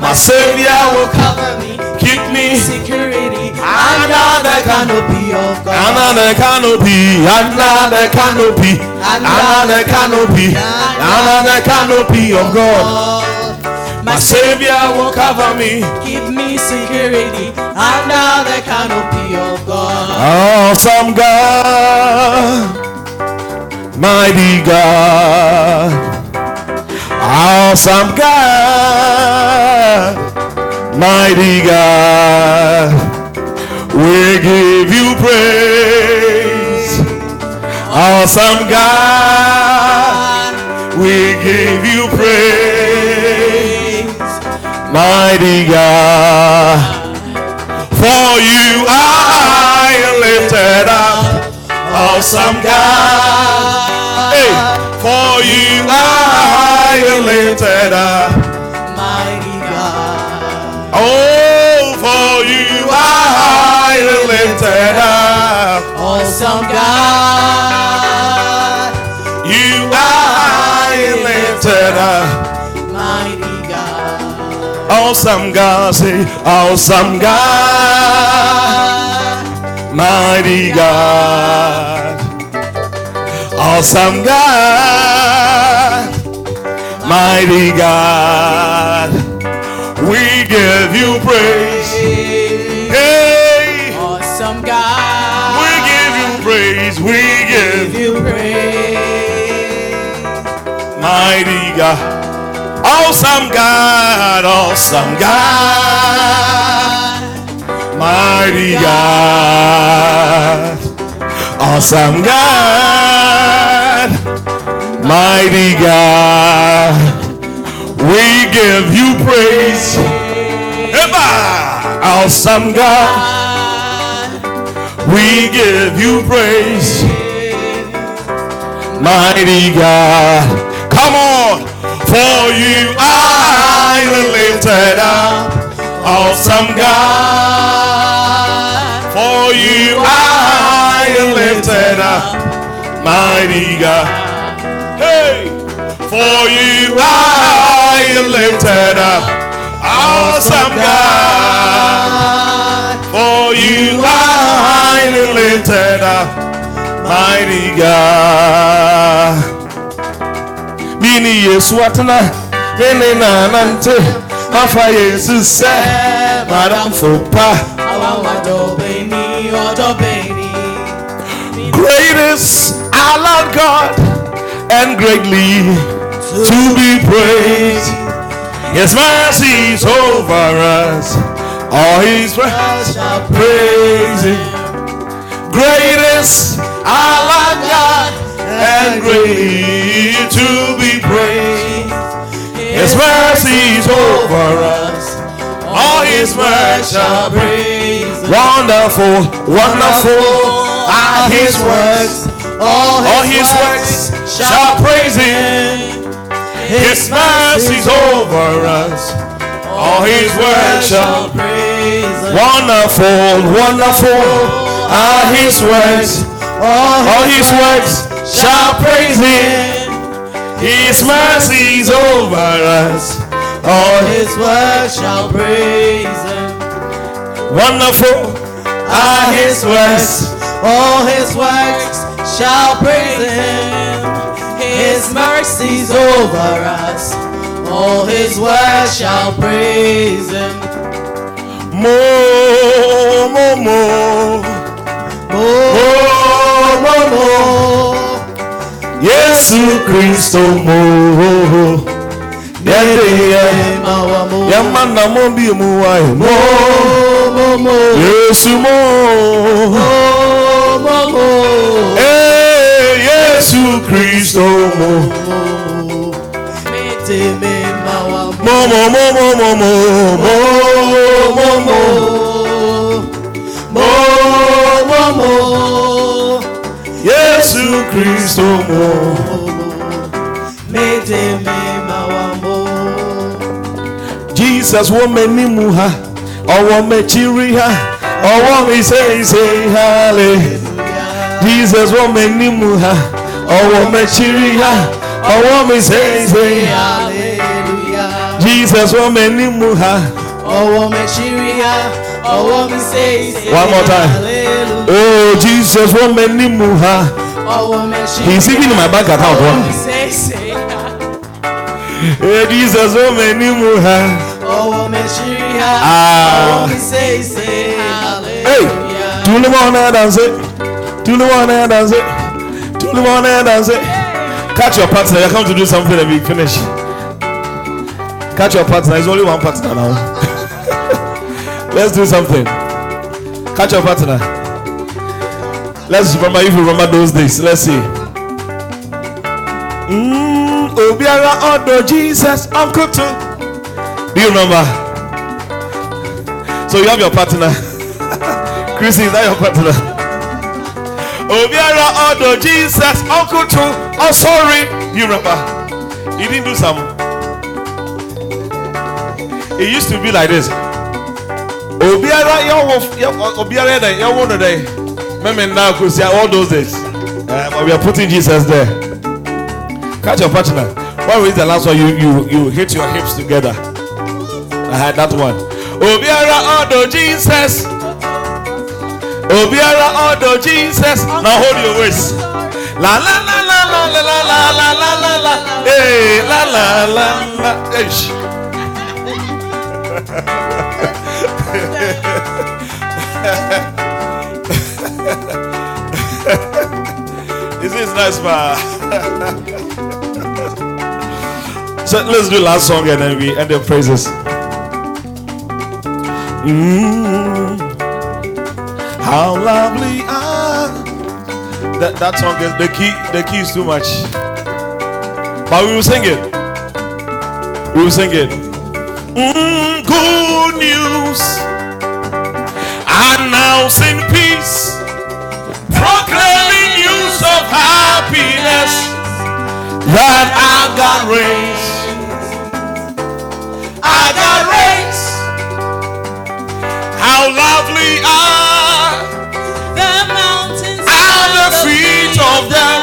my Savior will Cover me. keep me Security. Under the canopy. Of God. under the canopy. Under the canopy. Under the canopy under the canopy of God. My Savior will cover me. Give me security. Under the canopy of God. Awesome God, mighty God, awesome God, mighty God, we give you praise. Awesome God, we give you praise, mighty God. For you are lifted up, awesome God. Hey, for you are lifted up. Mighty God. Oh, are lifted up. Awesome God. You are lifted up. Mighty God. Awesome God, say, awesome God, mighty God, awesome God, mighty God, we give you praise. Mighty God, awesome God, awesome God. Mighty God, awesome God, mighty God, we give you praise. Eba, awesome God, we give you praise. Mighty God, come on, for you are lifted up. Awesome God, for you are lifted up, mighty God. Hey, for you are lifted up, awesome God. For you are lifted up, mighty God. Mini Yesu atena, mene na nante, afa Yesu sɛ, madamfo pa. Àwọn ọ̀dọ́ bẹ̀ni, ọ̀dọ́ bẹ̀ni. Great is our Lord God, and greatly to be praised. His mercy is over us, all His praise praise. Great is our God, and greatly to be praised. His mercy is over us, all His works shall praise. Wonderful, wonderful are His works. All His works shall praise Him. His mercy's over us. All His works shall praise. wonderful, wonderful are His works. All His works shall praise Him. His mercies over us. All His works shall praise him. wonderful are His works. All his works shall praise him. His mercies over us. All his works shall praise him. More, more, more. Oh, More, more, more. Yesu Kristo mo yɛde yɛ yɛma namɔ bi mu wa yɛ mo. Yesu mo. Ee eh, yesu kristo mo mo mo mo. Mo mo mo. Mo mo mo Yesu Kristo mo. Mede mema wa Jesus wo meni mu ha. Owo mechiri ha. Owo mi say say hallelujah Jesus wo meni mu ha. Owo mechiri ha. Owo mi say say Jesus wo meni mu ha. Owo mechiri ha. Owo mi say say one more time. Oh, Jesus, what many muha. He's even in my bank account. Huh? Eh, hey, Jesus, what many muha. Ah. Hey, do you one to dance it? Do the one to dance it? Do the one to dance it? Catch your partner. You're come to do something and we finish. Catch your partner. There's only one partner now. Let's do something. Catch your partner. Let's remember if you remember those days. Let's see. Mm, Obiara Odo Jesus Uncle too. Do you remember? So you have your partner. Chrissy, is that your partner? Obiara Odo Jesus Uncle too. Oh sorry. You remember? He didn't do some. It used to be like this. Obiara Obiara day, your one day. Remember now, Chrissy, all those days. Uh, but we are putting Jesus there. Catch your partner. When is the last one you you you hit your hips together? I had that one. Obiara Odo Jesus. Obiara Odo Jesus. Now hold your waist. La la la la la la la la la la la. Hey la la la la. Ish. This is nice, man. so let's do last song and then we end the praises. Mm, how lovely are that that song is the key the key is too much. But we will sing it. We will sing it. Mm, good news. Announcing peace. Proclaiming news of happiness that I got raised. I got raised. How lovely are The mountains are the feet of them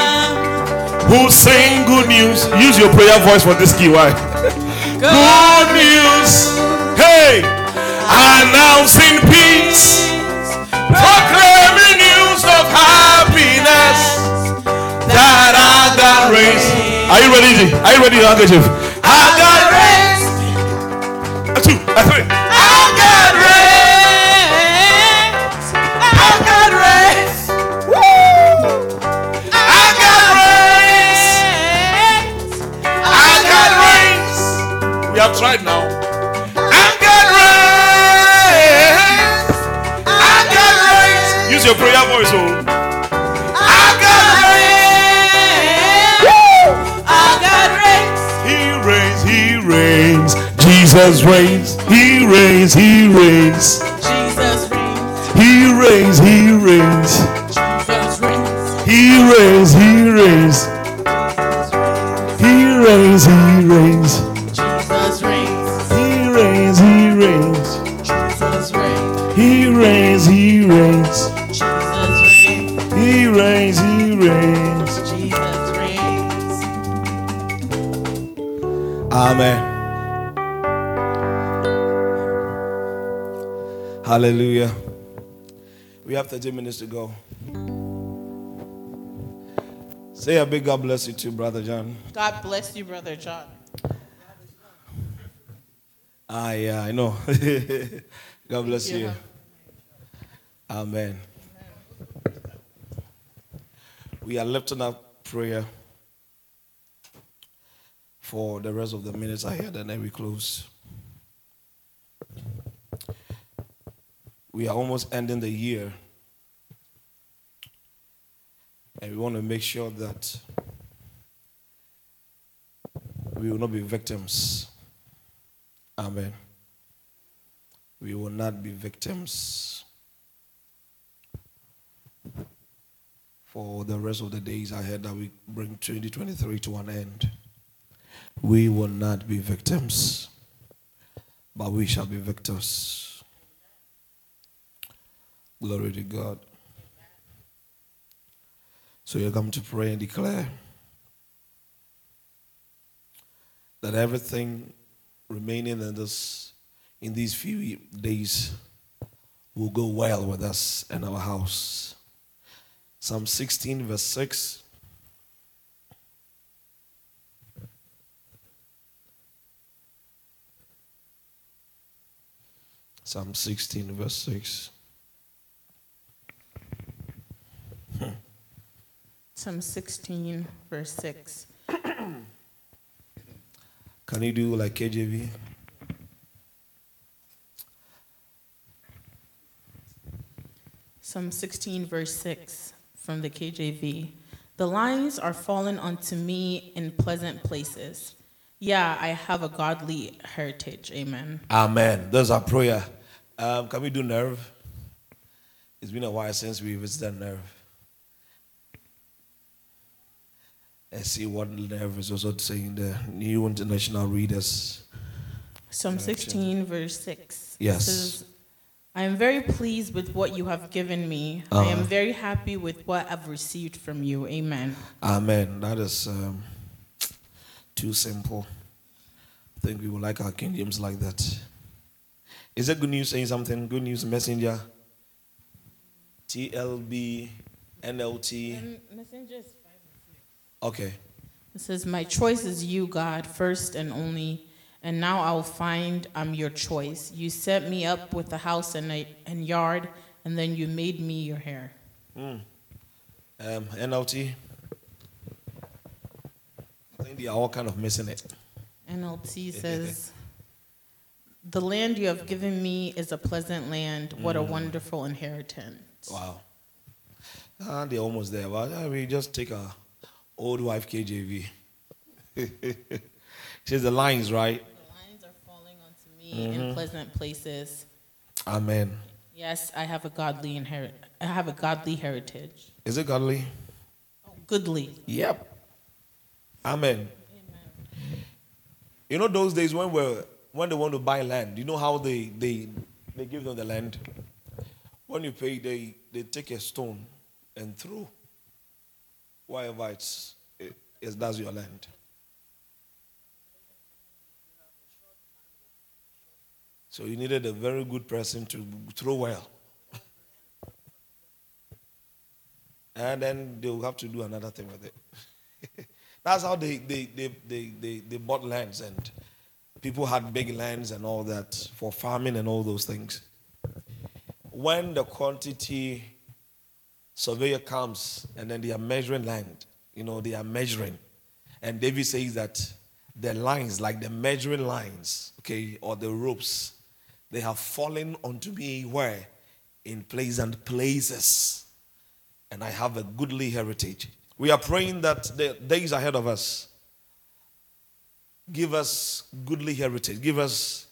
who sing good news. Use your prayer voice for this key. Why? Good news. Hey, announcing peace, proclaiming news of happiness that got raised. Are you ready? Are you ready, handkerchief? Got raised. A two, a three. Prayer voice, oh. I got. Woo! I got raised. He reigns, he reigns. Jesus reigns, he reigns, he reigns. Jesus reigns. He reigns, he reigns. Jesus reigns. He reigns, he reigns. He reigns, he reigns. Jesus Amen. Hallelujah. We have 30 minutes to go. Say a big God bless you too, Brother John. God bless you, Brother John. Ah, yeah, I know. God bless you. Yeah. Amen. We are lifting up prayer for the rest of the minutes ahead and then we close. We are almost ending the year. And we want to make sure that we will not be victims. Amen. We will not be victims for the rest of the days ahead that we bring 2023 to an end. We will not be victims, but we shall be victors. Glory to God. So you come to pray and declare that everything remaining in this in these few days will go well with us and our house. Psalm 16, verse 6. Psalm 16, verse 6. Psalm 16, verse 6. Can you do like KJV? Psalm 16, verse 6 from the KJV. The lines are fallen unto me in pleasant places. Yeah, I have a godly heritage. Amen. Amen. That's our prayer. Um, can we do nerve? It's been a while since we visited nerve. And see what nerve is also saying the new international readers. Psalm 16, verse 6. Yes. says, I am very pleased with what you have given me. I am Uh-huh. very happy with what I've received from you. Amen. Amen. That is um, too simple. I think we would like our kingdoms like that. Is that good news saying something? Good news messenger? TLB, NLT. Okay. It says, My choice is you, God, first and only, and now I'll find I'm your choice. You set me up with a house and, a, and yard, and then you made me your heir. Hmm. Um, NLT. I think they are all kind of missing it. NLT says, The land you have given me is a pleasant land. What a wonderful inheritance. Wow. Ah, they're almost there. But uh, we just take a old wife KJV. She's the lines, right? The lines are falling onto me in pleasant places. Amen. Yes, I have a godly inherit. I have a godly heritage. Is it godly? Goodly. Yep. Amen. You know those days when we when they want to buy land, you know how they they they give them the land. When you pay, they they take a stone and throw wherever it's it, it's that's your land. So you needed a very good person to throw well. and then they'll have to do another thing with it. That's how they, they, they, they, they, they bought lands and people had big lands and all that for farming and all those things. When the quantity surveyor comes and then they are measuring land, you know, they are measuring. And David says that the lines, like the measuring lines, okay, or the ropes, they have fallen onto me where? In pleasant places and I have a goodly heritage. We are praying that the days ahead of us give us goodly heritage, give us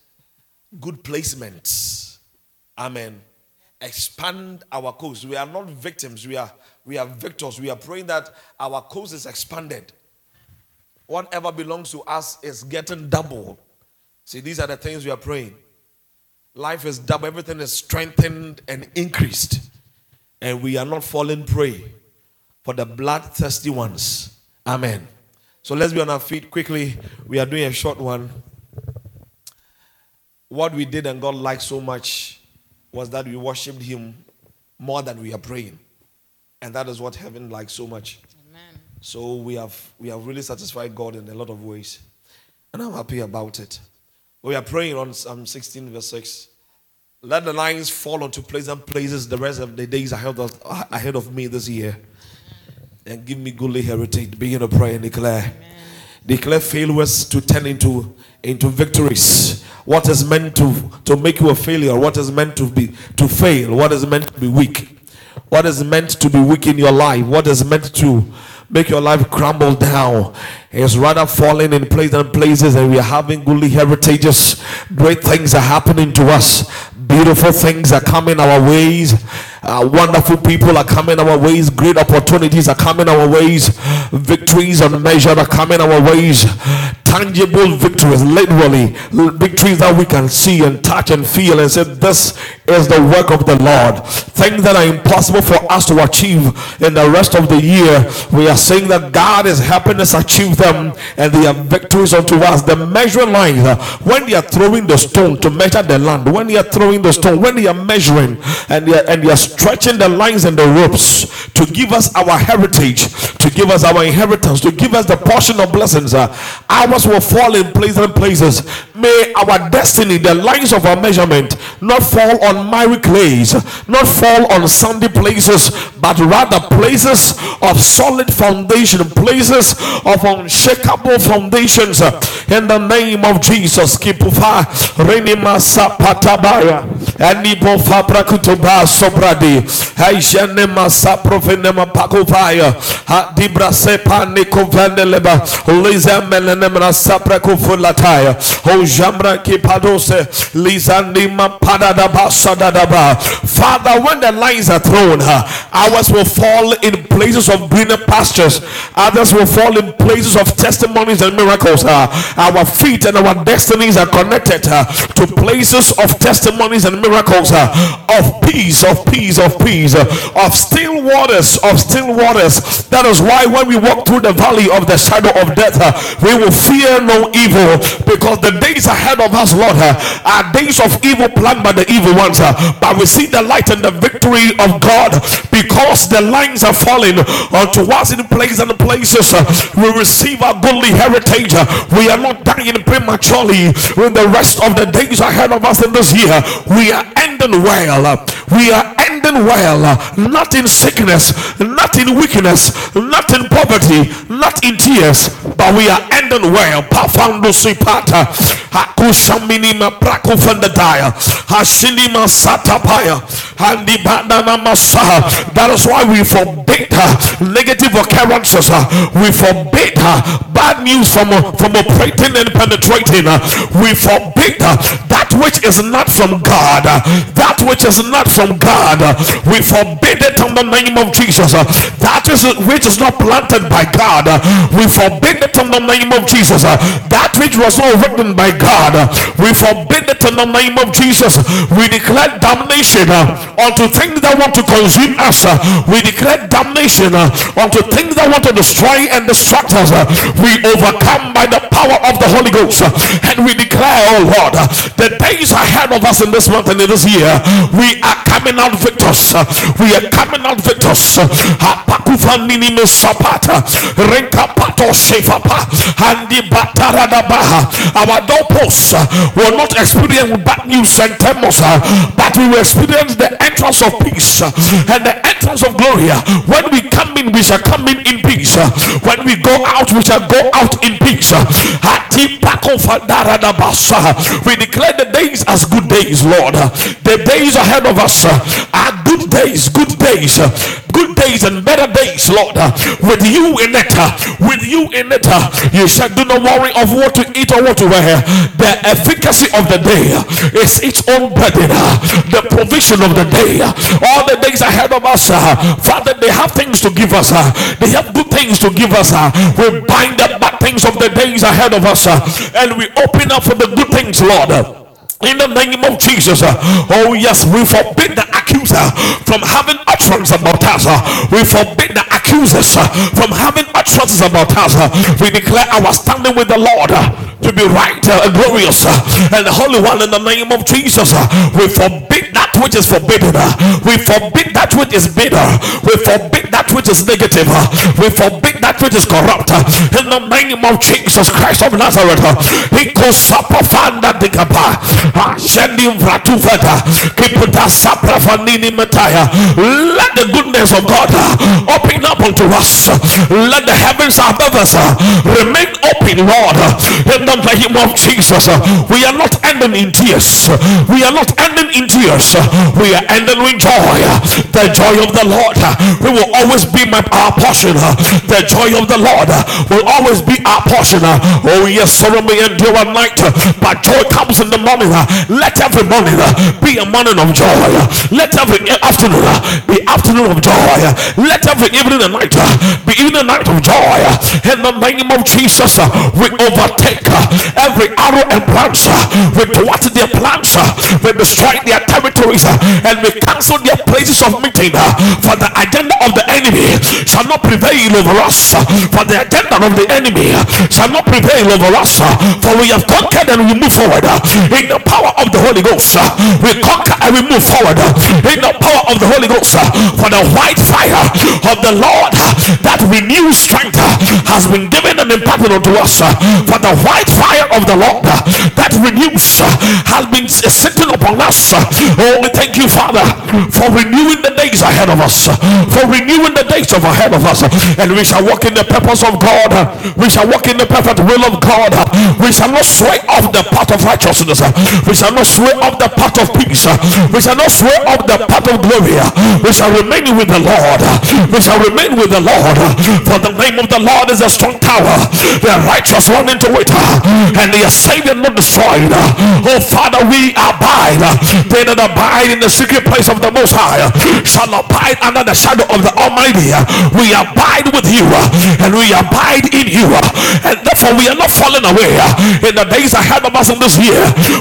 good placements. Amen. Expand our coast. We are not victims, we are we are victors. We are praying that our coast is expanded. Whatever belongs to us is getting double. See, these are the things we are praying. Life is double, everything is strengthened and increased and we are not falling prey for the bloodthirsty ones. Amen. So let's be on our feet quickly. We are doing a short one. What we did and God liked so much was that we worshiped Him more than we are praying. And that is what heaven likes so much. Amen. So we have we have really satisfied God in a lot of ways. And I'm happy about it. We are praying on Psalm 16, verse 6. Let the lines fall onto pleasant places the rest of the days ahead of, ahead of me this year. And give me goodly heritage. Begin to pray and declare. Declare failures to turn into into victories. What is meant to to make you a failure? What is meant to be to fail? What is meant to be weak? What is meant to be weak in your life? What is meant to make your life crumble down It's rather falling in places and places, and we are having goodly heritages. Great things are happening to us. Beautiful things are coming our ways. Uh, wonderful people are coming our ways. Great opportunities are coming our ways. Victories unmeasured are coming our ways. Tangible victories, literally victories that we can see and touch and feel and say, This is the work of the Lord. Things that are impossible for us to achieve in the rest of the year, we are saying that God is helping us achieve them and they are victories unto us. The measuring line, uh, when they are throwing the stone to measure the land, when they are throwing the stone, when they are measuring and they are, and they are stretching the lines and the ropes to give us our heritage, to give us our inheritance, to give us the portion of blessings, uh, ours will fall in places and places. May our destiny, the lines of our measurement, not fall on miry clays, not fall on sandy places, but rather places of solid foundation, places of unshakable foundations. In the name of Jesus, Kipufa, Renima Sapatabaya, Anibo Fabrakutuba Sobradi, Haijane Masa Profenema Pakovaya, Dibra Sepa Nikovandeleba, Liza Melenemra Sapra Kufulataya, O Jambra Kipadose, Liza Nima Padadaba Sadadaba. Father, when the lines are thrown, ours will fall in places of greener pastures, others will fall in places of testimonies and miracles. our feet and our destinies are connected to places of testimonies and miracles of peace, of peace, of peace, of still waters, of still waters. That is why when we walk through the valley of the shadow of death, we will fear no evil because the days ahead of us, Lord, are days of evil planned by the evil ones. but we see the light and the victory of God because the lines are falling unto us in places and places. we receive our goodly heritage. we are not dying prematurely in the rest of the days ahead of us in this year. We are ending well. We are ending well. not in sickness, not in weakness, not in poverty, not in tears, but we are ending well. Pafando hakushaminima prakufandadaya, hashinima satapaya, handibadana masaha. That is why we forbid uh, negative occurrences. uh, we forbid uh, bad news from from operating and penetrating. we forbid that which is not from God. that which is not from God. we forbid it in the name of Jesus. that is which is not planted by God. we forbid it in the name of Jesus. that which was not written by God. we forbid it in the name of Jesus. We declare damnation unto things that want to consume us. we declare damnation unto things that want to destroy and distract us. we overcome by the power of the Holy Ghost. and we declare, oh Lord, the days ahead of us in this month and in this year, we are coming out victors. we are coming out victors. uh, Hapakufanini mesapata, renkapato shefapa, handi bataradabaha. Our doorposts will not experience bad news and uh, but we will experience the entrance of peace and the entrance of glory. When we come in, we shall come in in peace. uh. When we go out, we shall go out in peace. uh. We declare the days as good days, Lord. Uh, The days ahead of us uh, are good days, good days, uh, good days and better days, Lord. Uh, with you in it, with you in it, you shall do no worry of what to eat or what to wear. The efficacy of the day is its own burden. The provision of the day, all the days ahead of us, Father, they have things to give us. They have good things to give us. uh, We bind the bad things of the days ahead of us, uh, and we open up for the good things, Lord. In the name of Jesus, uh, oh yes, we forbid the accuser from having utterance about us. we forbid the accusers uh, from having utterances about us. uh, we declare our standing with the Lord uh, to be right uh, and glorious uh, and the Holy One in the name of Jesus. Uh. we forbid that which is forbidden. we forbid that which is bitter. We forbid that which is negative. we forbid that which is corrupt. in the name of Jesus Christ of Nazareth. he goes up digaba. Ashendi vratuvata. Kiputa saprafanini mataya. Let the goodness of God open up unto us. Let the heavens above us uh, remain open, Lord. In the name of Jesus, uh, we are not ending in tears. We are not ending in tears. We are ending with joy. The joy of the Lord we will always be my, our portion. The joy of the Lord will always be our portion. Oh yes, sorrow may endure a night, but joy comes in the morning. Let every morning be a morning of joy. Let every afternoon be afternoon of joy. Let every evening night uh, be in and night of joy. In the name of Jesus, uh, we overtake uh, every arrow and branch. We thwart their plans. We destroy their territories and we cancel their places of meeting. For the agenda of the enemy shall not prevail over us. For the agenda of the enemy shall not prevail over us. For we have conquered and we move forward in the power of the Holy Ghost. We conquer and we move forward in the power of the Holy Ghost. For the white fire of the Lord that renews strength has been given and imparted unto us. For the white fire of the Lord that renews has been sitting upon us. Oh, we thank you, Father, for renewing the days ahead of us. For renewing the days of ahead of us. And we shall walk in the purpose of God. We shall walk in the perfect will of God. We shall not sway off the path of righteousness. We shall not sway off the path of peace. We shall not sway off the path of glory. We shall remain with the Lord. We shall remain with the Lord. For the name of the Lord is a strong tower. The righteous run into it. And they are saved and not destroyed. Oh Father, we abide. They that abide in the secret place of the Most High shall abide under the shadow of the Almighty. We abide with you and we abide in you. And therefore, we are not falling away in the days ahead of us in this year.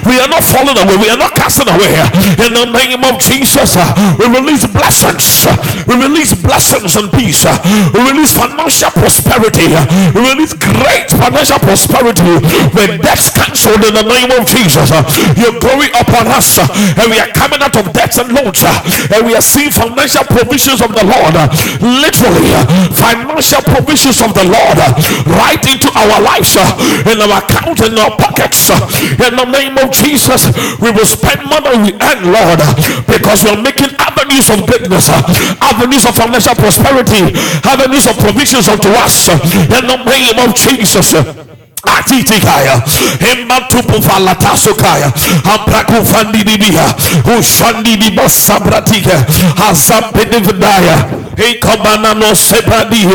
We are not falling away. We are not casting away. In the name of Jesus, we release blessings. We release blessings and peace. Uh, we release financial prosperity. Uh, we release great financial prosperity when debts cancelled in the name of Jesus. Uh, Your glory upon us, and we are coming out of debts and loans, and we are seeing financial provisions of the Lord. Literally, financial provisions of the Lord right into our lives, in our account, in our pockets. In the name of Jesus, we will spend than we earn, Lord, because we are making avenues of greatness, avenues of financial prosperity, avenues of provisions unto us. In the name of Jesus atitikaya ematupu falatasokaya amprakufandidibia ushandidibasabratike azampedivdaya ikabanano sebradi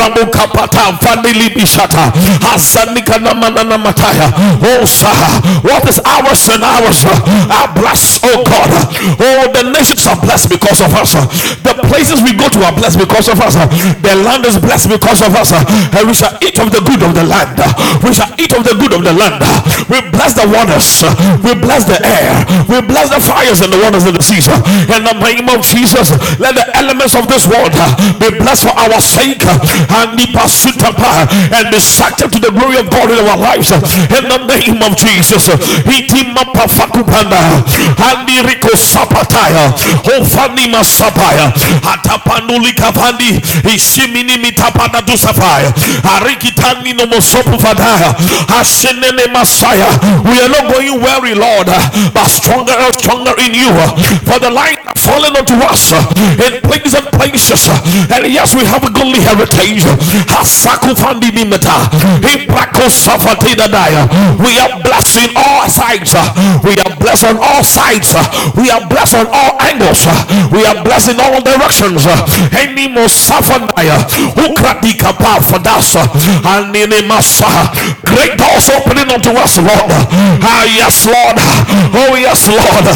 ramukapata vandilibishata azanikanamanamataya oh sir what is ours and ours? Are blessed oh god. Oh the nations are blessed because of us. The places we go to are blessed because of us. The land is blessed because of us. And we shall eat of the good of the land we shall eat of the good of the land. We bless the waters. We bless the air. We bless the fires and the waters of the seas. In the name of Jesus, let the elements of this world be blessed for our sake and be pursued and be subject to the glory of God in our lives. In the name of Jesus. Andi Rico Sapataya. Ofani Masapaya. Atapanduli Kavandi. Ishimini Mitapada Dusafaya. Arikitani no Mosopu Fadaya. Messiah. We are not going weary, Lord, but stronger and stronger in you. For the light fallen unto us uh, in places and places. Uh, and yes, we have a goodly heritage. We are blessed in all sides. Uh, we are blessed on all sides. We are blessed on all angles. We are blessed in all directions. Any more safanaya, ukradika pa for das, and in great doors opening unto us, Lord. Ah, yes, Lord. Oh, yes, Lord.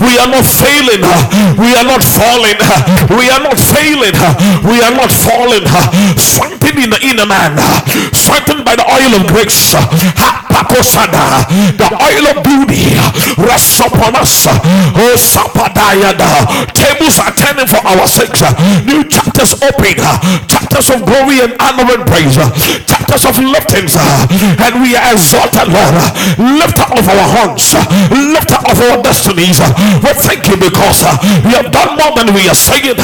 We are not failing. We are not falling. We are not failing. We are not falling. Strengthened in the inner man. Strengthened by the oil of grace. The oil of beauty rests upon us. Oh, Sapadayada. Tables are turning for our sakes. New chapters open. Chapters of glory and honor and praise. Chapters of liftings, and we are exalted, Lord. Lift up of our horns, up of our destinies. We thank you because we have done more than we are saying,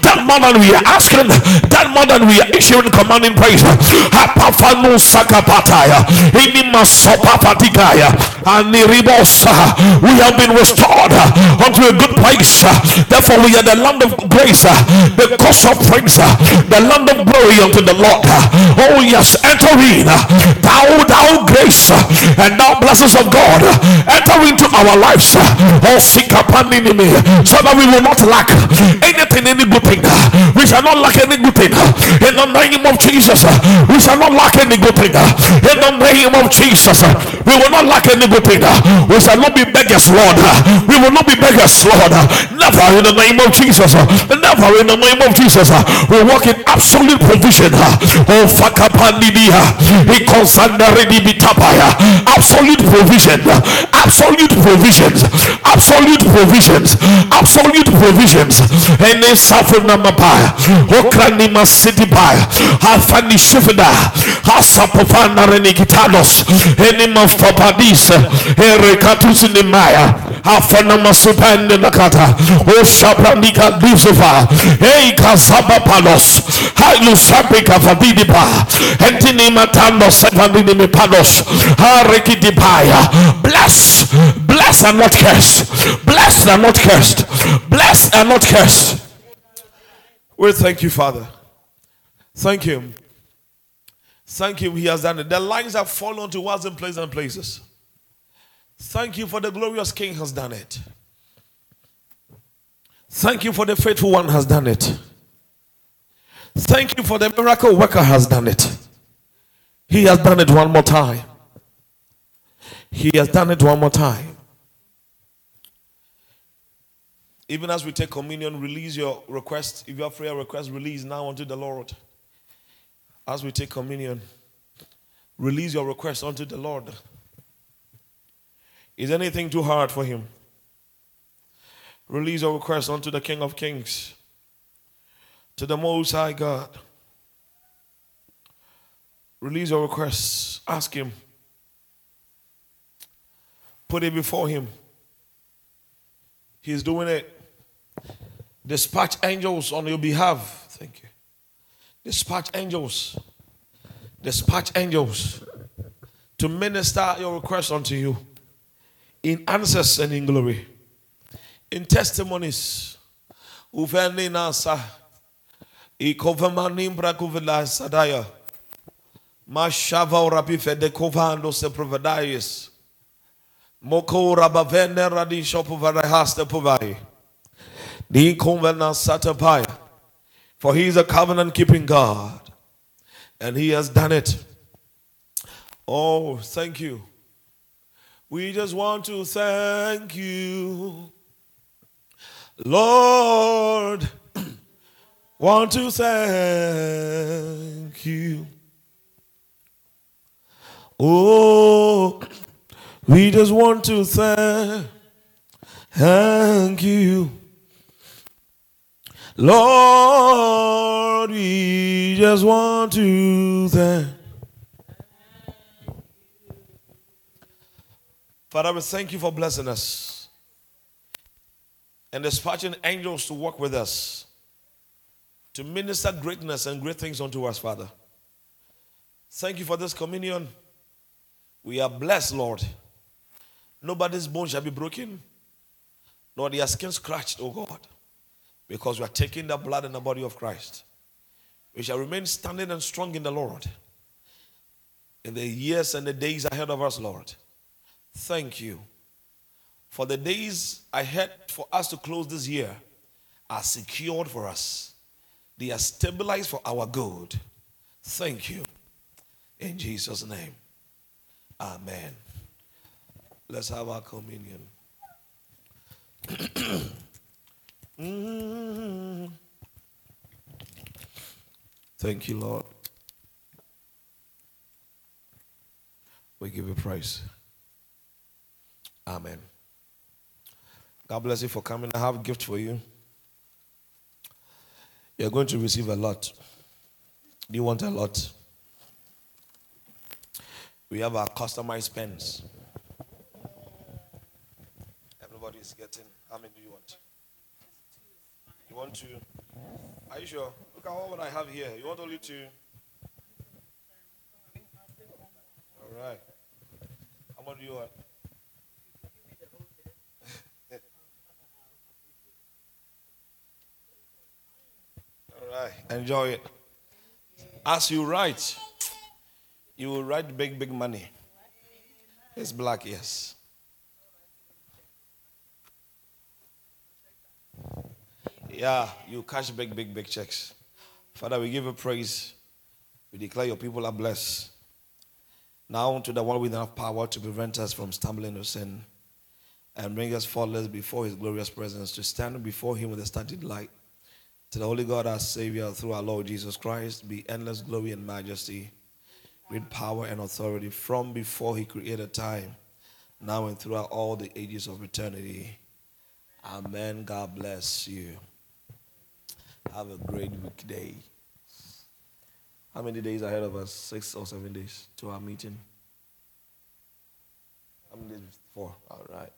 done more than we are asking, done more than we are issuing commanding praise. Hapafanu sakapataya, inima and we have been restored unto a good place. Therefore, we are the land of grace, the course of praise, the land of glory unto the Lord. Oh, yes, enter in, thou, thou grace, and thou blessings of God, enter into our lives. Oh, seek upon so that we will not lack anything, any good thing. We shall not lack any good thing. In the name of Jesus, we shall not lack any good thing. In the name of Jesus, we will not lack any good thing. We shall not be beggars, Lord. We will not be beggars, Lord. Never in the name of Jesus. Never in the name of Jesus. We walk in absolute provision. Oh. Absolute provision. Absolute provisions. Absolute provisions. Absolute provisions. And then suffer number by. Okranima city by. Hafani shufida. Hasapofana renikitanos. Enima fapadis. Erekatus in the Maya. Hafana masupende nakata. O shabrandika dizuva. Ei kazaba palos. Hailu sapika vadidipa. Entini matando Bless. And not curse. Blessed and not cursed. Blessed and not cursed. We thank you, Father. Thank Him. Thank Him. He has done it. The lines have fallen to us in pleasant places. Thank you for the glorious King has done it. Thank you for the faithful one has done it. Thank you for the miracle worker has done it. He has done it one more time. He has done it one more time. Even as we take communion, release your request. If you have prayer request, release now unto the Lord. As we take communion, release your request unto the Lord. Is anything too hard for him? Release your request unto the King of Kings, to the Most High God. Release your requests. Ask him. Put it before him. He's doing it. Dispatch angels on your behalf. Thank you. Dispatch angels. Dispatch angels to minister your request unto you in answers and in glory, in testimonies. Uveni nasa, ikovamanim brakuvila sadaya, mashava rabi fede kovando se provadayis, moko rabavene radisho povarahaste povai, di konvena satapaya, for he is a covenant keeping God, and he has done it. Oh, thank you. We just want to thank you, Lord. want to thank you. Oh, we just want to thank, thank you. Lord, we just want to thank Father, we thank you for blessing us and dispatching angels to work with us to minister greatness and great things unto us, Father. Thank you for this communion. We are blessed, Lord. Nobody's bone shall be broken, nor their skin scratched, O God, because we are taking the blood and the body of Christ. We shall remain standing and strong in the Lord in the years and the days ahead of us, Lord. Thank you for the days ahead for us to close this year are secured for us. They are stabilized for our good. Thank you. In Jesus' name. Amen. Let's have our communion. mm. Thank you, Lord. We give you praise. Amen. God bless you for coming. I have a gift for you. You're going to receive a lot. Do you want a lot? We have our customized pens. Is getting. How many do you want? You want to? Are you sure? Look at all what I have here. You want only two? All right. How much do you want? All right. Enjoy it. As you write, you will write big, big money. It's black, yes. Yeah, you cash big, big, big checks. Father, we give you praise. We declare your people are blessed. Now to the one with enough power to prevent us from stumbling or sin and bring us faultless before his glorious presence, to stand before him with a started light. To the Holy God, our Savior, through our Lord Jesus Christ, be endless glory and majesty, great power and authority from before he created time, now and throughout all the ages of eternity. Amen. God bless you. Have a great weekday. How many days ahead of us? Six or seven days to our meeting? How many days? Four. All right.